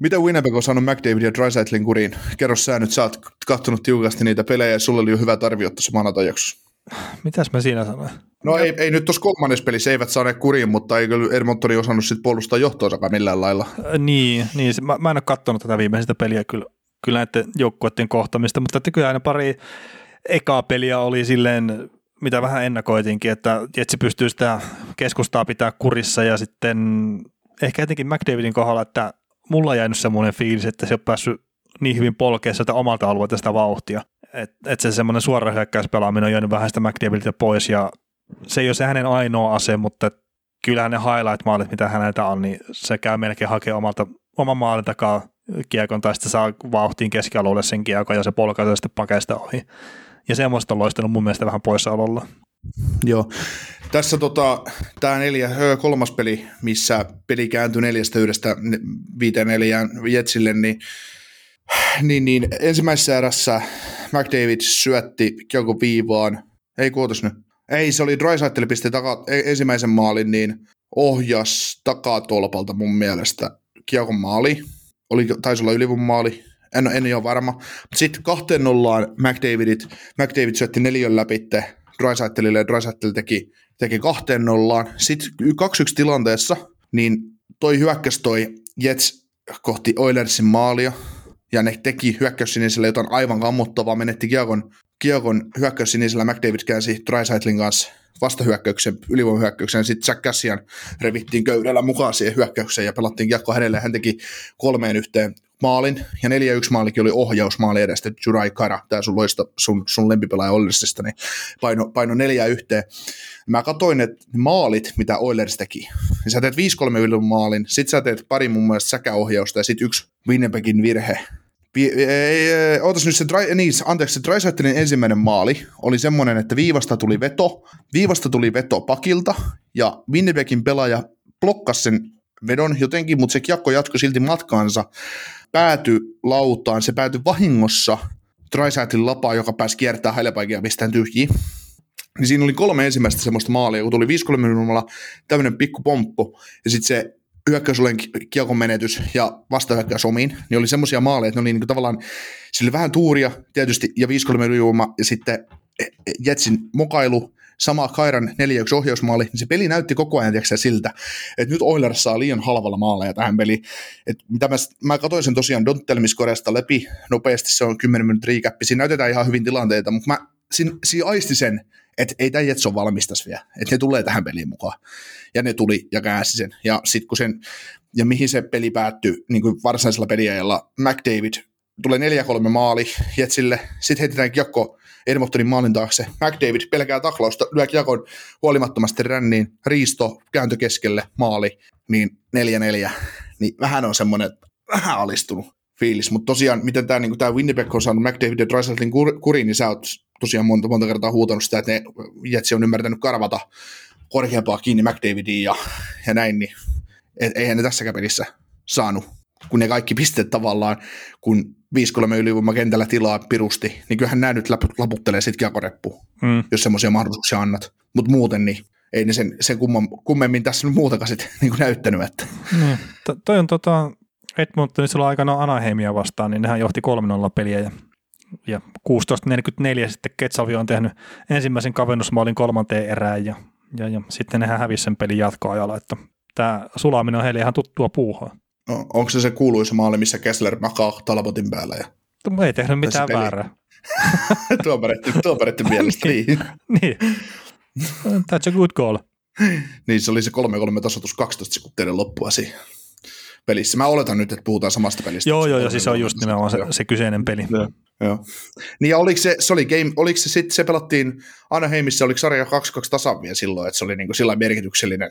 Mitä Winnipeg on saanut McDavid ja Drysaitlin kuriin? Kerro sä nyt, sä oot kattonut tiukasti niitä pelejä ja sulla oli jo hyvä tarvio tuossa maanantajaksossa. Mitäs mä siinä sanoin? No ei, ei nyt tuossa kolmannes pelissä eivät saaneet kuriin, mutta ei kyllä Edmontoni osannut sit puolustaa johtoasakaan millään lailla. Äh, Niin, niin mä, mä en ole katsonut tätä viimeisintä peliä kyllä, kyllä näiden joukkueiden kohtamista, mutta että kyllä aina pari ekaa peliä oli silleen, mitä vähän ennakoitinkin, että Jetsi pystyy sitä keskustaa pitää kurissa ja sitten ehkä etenkin McDavidin kohdalla, että mulla on jäänyt semmoinen fiilis, että se on päässyt niin hyvin polkea sieltä omalta alueelta sitä vauhtia, että et se semmoinen suora hyökkäyspelaaminen on jäänyt vähän sitä McDavidiltä pois ja se ei ole se hänen ainoa ase, mutta kyllähän ne highlight-maalit, mitä häneltä on, niin se käy melkein hakemaan omalta, oman maalin takaa kiekon tai sitten saa vauhtiin keskialueelle sen kiekon ja se polkaisee sitten pakeista ohi. Ja semmoista on loistanut mun mielestä vähän poissaololla. Joo. Tässä tota, tämä neljä, kolmas peli, missä peli kääntyi neljästä yhdestä viiteen neljään Jetsille, niin, niin, niin ensimmäisessä erässä McDavid syötti kiekko viivaan. Ei kuotas nyt. Ei, se oli Drysaitel pisti taka, e- ensimmäisen maalin, niin ohjas takatolpalta mun mielestä kiekon maali. Oli, taisi olla ylivun maali. En, en ole varma. Sitten kahteen nollaan McDavidit, McDavid syötti neljön läpitte Drysaitelille ja Drysaitel teki, teki kahteen nollaan. Sitten 2-1 tilanteessa, niin toi hyökkäs toi Jets kohti Oilersin maalia, ja ne teki hyökkäyssinisellä jotain aivan kammottavaa, menetti kiekon, kiekon hyökkäyssinisellä, McDavid käänsi Drysaitlin kanssa vastahyökkäyksen, ylivoimahyökkäyksen, sitten Jack Cassian revittiin köydellä mukaan siihen hyökkäykseen ja pelattiin kiekko hänelle, hän teki kolmeen yhteen maalin, ja 4-1 maalikin oli ohjausmaali edestä, Jurai Kara, tämä sun, loista, sun, sun lempipelaaja Oilersista, niin paino, paino neljä yhteen. Mä katsoin, että maalit, mitä Oilers teki, niin sä teet 5-3 ylin maalin, sit sä teet pari mun mielestä säkäohjausta ja sit yksi Winnipegin virhe. Ootas nyt se, dry, niin, anteeksi, se Drysaitelin ensimmäinen maali oli semmoinen, että viivasta tuli veto, viivasta tuli veto pakilta ja Winnipegin pelaaja blokkasi sen vedon jotenkin, mutta se kiekko jatkoi silti matkaansa, päätyi lautaan, se päätyi vahingossa Drysaitlin lapaa, joka pääsi kiertämään heilepaikia ja tyhjiin. Niin siinä oli kolme ensimmäistä semmoista maalia, kun tuli 5-3 minuutilla tämmöinen pikku pomppu, ja sitten se hyökkäysolen kiekon menetys ja vastahyökkäys omiin, niin oli semmoisia maaleja, että ne oli niinku tavallaan, sillä oli vähän tuuria tietysti, ja 5-3 ylivoima, ja sitten Jetsin mokailu, sama Kairan 4-1 ohjausmaali, niin se peli näytti koko ajan tiiäksä, siltä, että nyt Oilers saa liian halvalla maaleja tähän peliin. Et mitä mä, mä katsoin sen tosiaan Dontelmiskorjasta läpi nopeasti, se on 10 minuutin riikäppi, siinä näytetään ihan hyvin tilanteita, mutta mä siinä, siinä aisti sen, että ei tämä Jets ole valmis tässä vielä, että ne tulee tähän peliin mukaan. Ja ne tuli ja käänsi sen. Ja sitten kun sen, ja mihin se peli päättyi niin kuin varsinaisella peliajalla, McDavid tulee 4-3 maali Jetsille, sitten heitetään kiekko Edmontonin maalin taakse. McDavid pelkää taklausta, lyö kiekon huolimattomasti ränniin, riisto, kääntö keskelle, maali, niin 4-4. Niin vähän on semmoinen, vähän alistunut fiilis, mutta tosiaan, miten tämä niin Winnipeg on saanut McDavid ja Dreiseltin kuriin, niin sä oot tosiaan monta, monta kertaa huutanut sitä, että ne Jetsi on ymmärtänyt karvata korkeampaa kiinni McDavidiin ja, ja näin, niin et, eihän ne tässäkään pelissä saanut, kun ne kaikki pisteet tavallaan, kun 5-3 ylivoima kentällä tilaa pirusti, niin kyllähän nämä nyt laputtelee sitten kiekoreppuun, mm. jos semmoisia mahdollisuuksia annat. Mutta muuten niin ei ne sen, sen kummem, kummemmin tässä nyt muutakaan sitten niin näyttänyt. Että. Mm. To, toi on tota, Edmonton silloin aikana Anaheimia vastaan, niin nehän johti 3-0 peliä ja, ja 16.44 sitten Ketsavi on tehnyt ensimmäisen kavennusmaalin kolmanteen erään ja, ja, ja sitten nehän hävisi sen pelin jatkoajalla, että tämä sulaminen on heille ihan tuttua puuhaa. No, onko se se kuuluisa maali, missä Kessler makaa talbotin päällä? Ja... No, ei tehnyt mitään väärää. tuomareiden mielestä, niin. niin. That's a good goal. niin, se oli se 3-3 tasoitus 12 sekuntia loppuasi pelissä. Mä oletan nyt, että puhutaan samasta pelistä. Joo, joo, joo, siis se on just nimenomaan se, se kyseinen peli. Joo. Joo. Niin ja oliko se, se oli game, oliko se sitten, se pelattiin Anaheimissa, oliko sarja 2-2 tasan vielä silloin, että se oli niinku sillä merkityksellinen.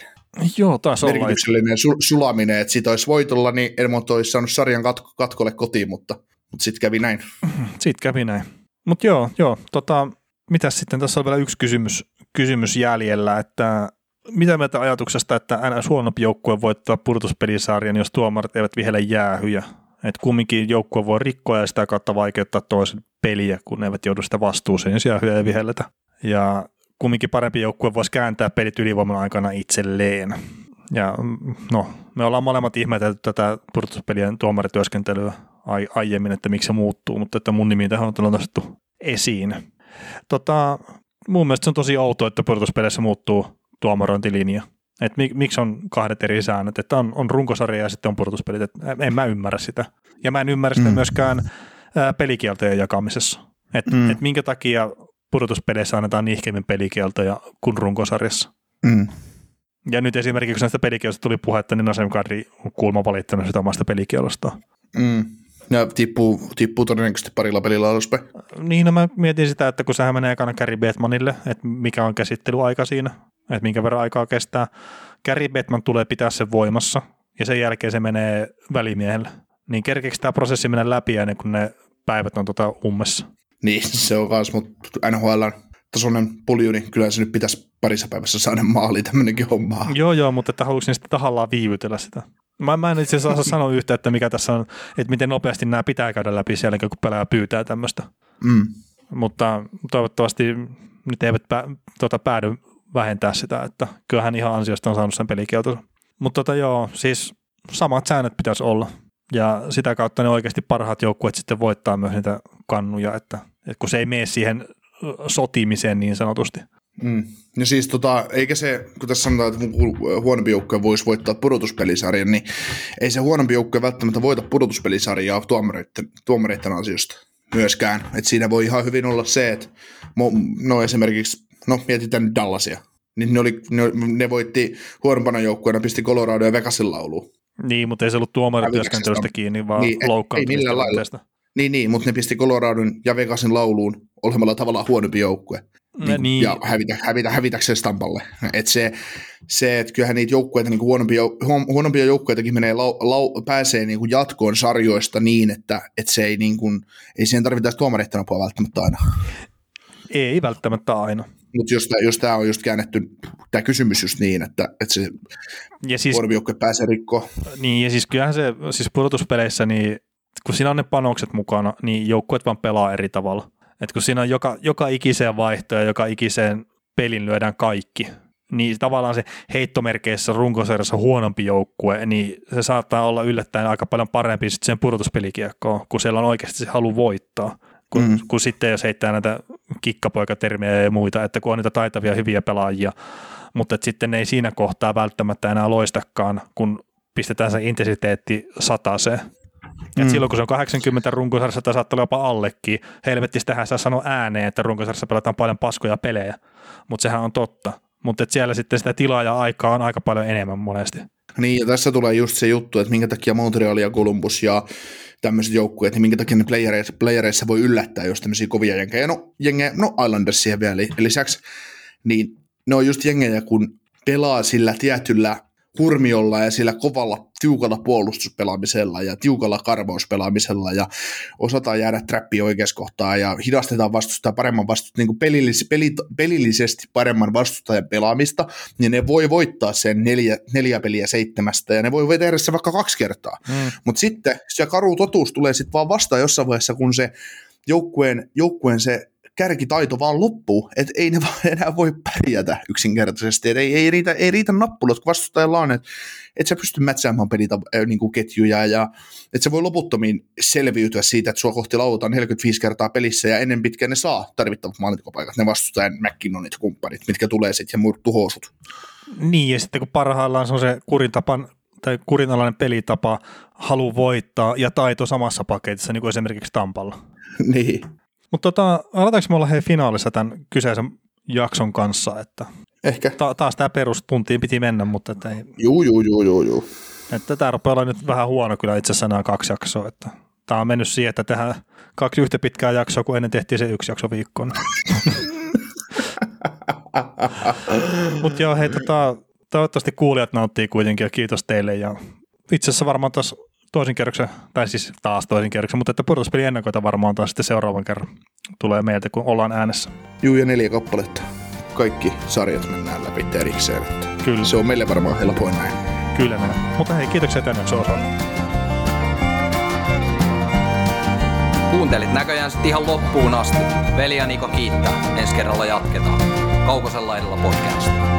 Joo, taas merkityksellinen su, sulaminen, että siitä olisi voitolla, niin Edmont olisi saanut sarjan katko, katkolle kotiin, mutta, mutta sitten kävi näin. Sitten kävi näin. Mutta joo, joo, tota, mitäs sitten, tässä on vielä yksi kysymys, kysymys jäljellä, että mitä mieltä ajatuksesta, että NS huonompi joukkue voittaa purtuspelisarjan, jos tuomarit eivät vihelle jäähyjä? Että kumminkin joukkue voi rikkoa ja sitä kautta vaikeuttaa toisen peliä, kun ne eivät joudu sitä vastuuseen, jos jäähyjä ei vihelletä. Ja kumminkin parempi joukkue voisi kääntää pelit ylivoiman aikana itselleen. Ja no, me ollaan molemmat ihmetelty tätä purtuspelien tuomarityöskentelyä ai- aiemmin, että miksi se muuttuu, mutta että mun nimi tähän on nostettu esiin. Tota, mun mielestä se on tosi outoa, että purtuspeleissä muuttuu tuomarointilinja. Et mik, miksi on kahdet eri säännöt, että on, on runkosarja ja sitten on purtuspelit, että en mä ymmärrä sitä. Ja mä en ymmärrä sitä mm. myöskään ää, pelikieltojen jakamisessa. Että mm. et minkä takia purtuspeleissä annetaan nihkeimmin pelikieltoja kuin runkosarjassa. Mm. Ja nyt esimerkiksi kun näistä pelikieltoista tuli puhetta, niin Nasem Kadri on kuulma valittanut sitä omasta pelikielosta. Mm. Ja tippuu, tippuu todennäköisesti parilla pelillä aluspäin. Niin, no mä mietin sitä, että kun sehän menee ekana Gary Batmanille, että mikä on käsittelyaika siinä, että minkä verran aikaa kestää. Gary Batman tulee pitää sen voimassa, ja sen jälkeen se menee välimiehelle. Niin kerkeekö tämä prosessi mennä läpi ennen kuin ne päivät on tota ummessa? Niin, se on kanssa, mutta NHL tasoinen pulju, niin kyllä se nyt pitäisi parissa päivässä saada maali tämmöinenkin homma. Joo, joo, mutta että haluaisin sitten tahallaan viivytellä sitä. Mä, mä en itse asiassa sanoa yhtä, että mikä tässä on, että miten nopeasti nämä pitää käydä läpi siellä, kun pelaaja pyytää tämmöistä. Mm. Mutta toivottavasti nyt eivät pä, tuota, päädy vähentää sitä, että kyllähän ihan ansiosta on saanut sen pelikieltonsa. Mutta tota, joo, siis samat säännöt pitäisi olla. Ja sitä kautta ne oikeasti parhaat joukkueet sitten voittaa myös niitä kannuja, että, että kun se ei mene siihen sotimiseen niin sanotusti. Mm. Ja siis tota, eikä se, kun tässä sanotaan, että huonompi joukkue voisi voittaa pudotuspelisarjan, niin ei se huonompi joukkue välttämättä voita pudotuspelisarjaa tuomareiden, tuomareiden ansiosta myöskään. Et siinä voi ihan hyvin olla se, että no esimerkiksi, no mietitään nyt Dallasia, niin ne, oli, ne, ne voitti huonompana joukkueena, pisti Colorado ja Vegasin lauluun. Niin, mutta ei se ollut tuomarityöskentelystä kiinni, vaan niin, loukkaantumista. Niin, niin, mutta ne pisti Coloradon ja Vegasin lauluun olemalla tavallaan huonompi joukkue. Niin, niin. Ja hävitä, hävitä, hävitäkseen Stampalle. Et se, se, että kyllähän niitä joukkueita, niin huonompia, huonompia joukkueitakin menee lau, lau, pääsee niin kuin jatkoon sarjoista niin, että, että se ei, niin kuin, ei siihen tarvita tuomareiden apua välttämättä aina. Ei välttämättä aina. Mutta jos, jos tämä on just käännetty, tämä kysymys just niin, että, että se ja siis, pääsee rikkoon. Niin, ja siis kyllähän se, siis pudotuspeleissä, niin kun siinä on ne panokset mukana, niin joukkueet vaan pelaa eri tavalla. Et kun siinä on joka, joka ikiseen vaihtoon ja joka ikiseen pelin lyödään kaikki, niin tavallaan se heittomerkeissä runkosarjassa huonompi joukkue, niin se saattaa olla yllättäen aika paljon parempi sitten sen pudotuspelikiekkoon, kun siellä on oikeasti se halu voittaa. Kun, mm. kun sitten jos heittää näitä kikkapoikatermiä ja muita, että kun on niitä taitavia hyviä pelaajia, mutta että sitten ei siinä kohtaa välttämättä enää loistakaan, kun pistetään se intensiteetti sataseen. Mm. Et silloin kun se on 80 runkosarjassa tai saattaa olla jopa allekin, helvetti tähän saa sanoa ääneen, että runkosarjassa pelataan paljon paskoja pelejä, mutta sehän on totta. Mutta siellä sitten sitä tilaa ja aikaa on aika paljon enemmän monesti. Niin, ja tässä tulee just se juttu, että minkä takia Montreal ja Columbus ja tämmöiset joukkueet, niin minkä takia ne playereissa, playereissa voi yllättää, jos tämmöisiä kovia jengejä, no, jengejä, no Islanders siihen vielä lisäksi, niin ne on just jengejä, kun pelaa sillä tietyllä hurmiolla ja sillä kovalla, tiukalla puolustuspelaamisella ja tiukalla karvauspelaamisella ja osataan jäädä trappiin oikeassa kohtaa ja hidastetaan vastustaa paremman vastustaa, niin pelillis, peli, pelillisesti paremman vastustajan pelaamista, niin ne voi voittaa sen neljä, neljä peliä seitsemästä ja ne voi tehdä se vaikka kaksi kertaa. Mm. Mutta sitten se karu totuus tulee sitten vaan vastaan jossain vaiheessa, kun se joukkueen, joukkueen se kärkitaito vaan loppuu, että ei ne vaan enää voi pärjätä yksinkertaisesti, että ei, ei, riitä, ei riitä nappulat, kun vastustajalla on, että et sä pysty mätsäämään pelitä äh, niin kuin ketjuja ja että se voi loputtomiin selviytyä siitä, että sua kohti lautaan 45 kertaa pelissä ja ennen pitkään ne saa tarvittavat maalintekopaikat, ne vastustajan McKinnonit kumppanit, mitkä tulee sitten ja tuhoosut. Niin, ja sitten kun parhaillaan se on se kurintapan tai kurinalainen pelitapa, halu voittaa ja taito samassa paketissa, niin kuin esimerkiksi Tampalla. niin. Mutta tota, aletaanko me olla hei finaalissa tämän kyseisen jakson kanssa, että Ehkä. Ta- taas tämä perustuntiin piti mennä, mutta että ei. Juu, juu, juu, juu, juu. Että tämä rupeaa olla nyt vähän huono kyllä itse asiassa nämä kaksi jaksoa, että tämä on mennyt siihen, että tehdään kaksi yhtä pitkää jaksoa, kun ennen tehtiin se yksi jakso viikkoon. mutta joo, hei, tota, toivottavasti kuulijat nauttii kuitenkin ja kiitos teille ja itse asiassa varmaan taas toisen kerroksen, tai siis taas toisen kerroksen, mutta että pudotuspeli ennakoita varmaan taas sitten seuraavan kerran tulee meiltä, kun ollaan äänessä. Juu, ja neljä kappaletta. Kaikki sarjat mennään läpi erikseen. Että Kyllä. Se on meille varmaan helpoin näin. Kyllä mennä. Mutta hei, kiitoksia tänne osalta. Kuuntelit näköjään sitten ihan loppuun asti. Veli ja Niko kiittää. Ensi kerralla jatketaan. Kaukosella edellä podcast.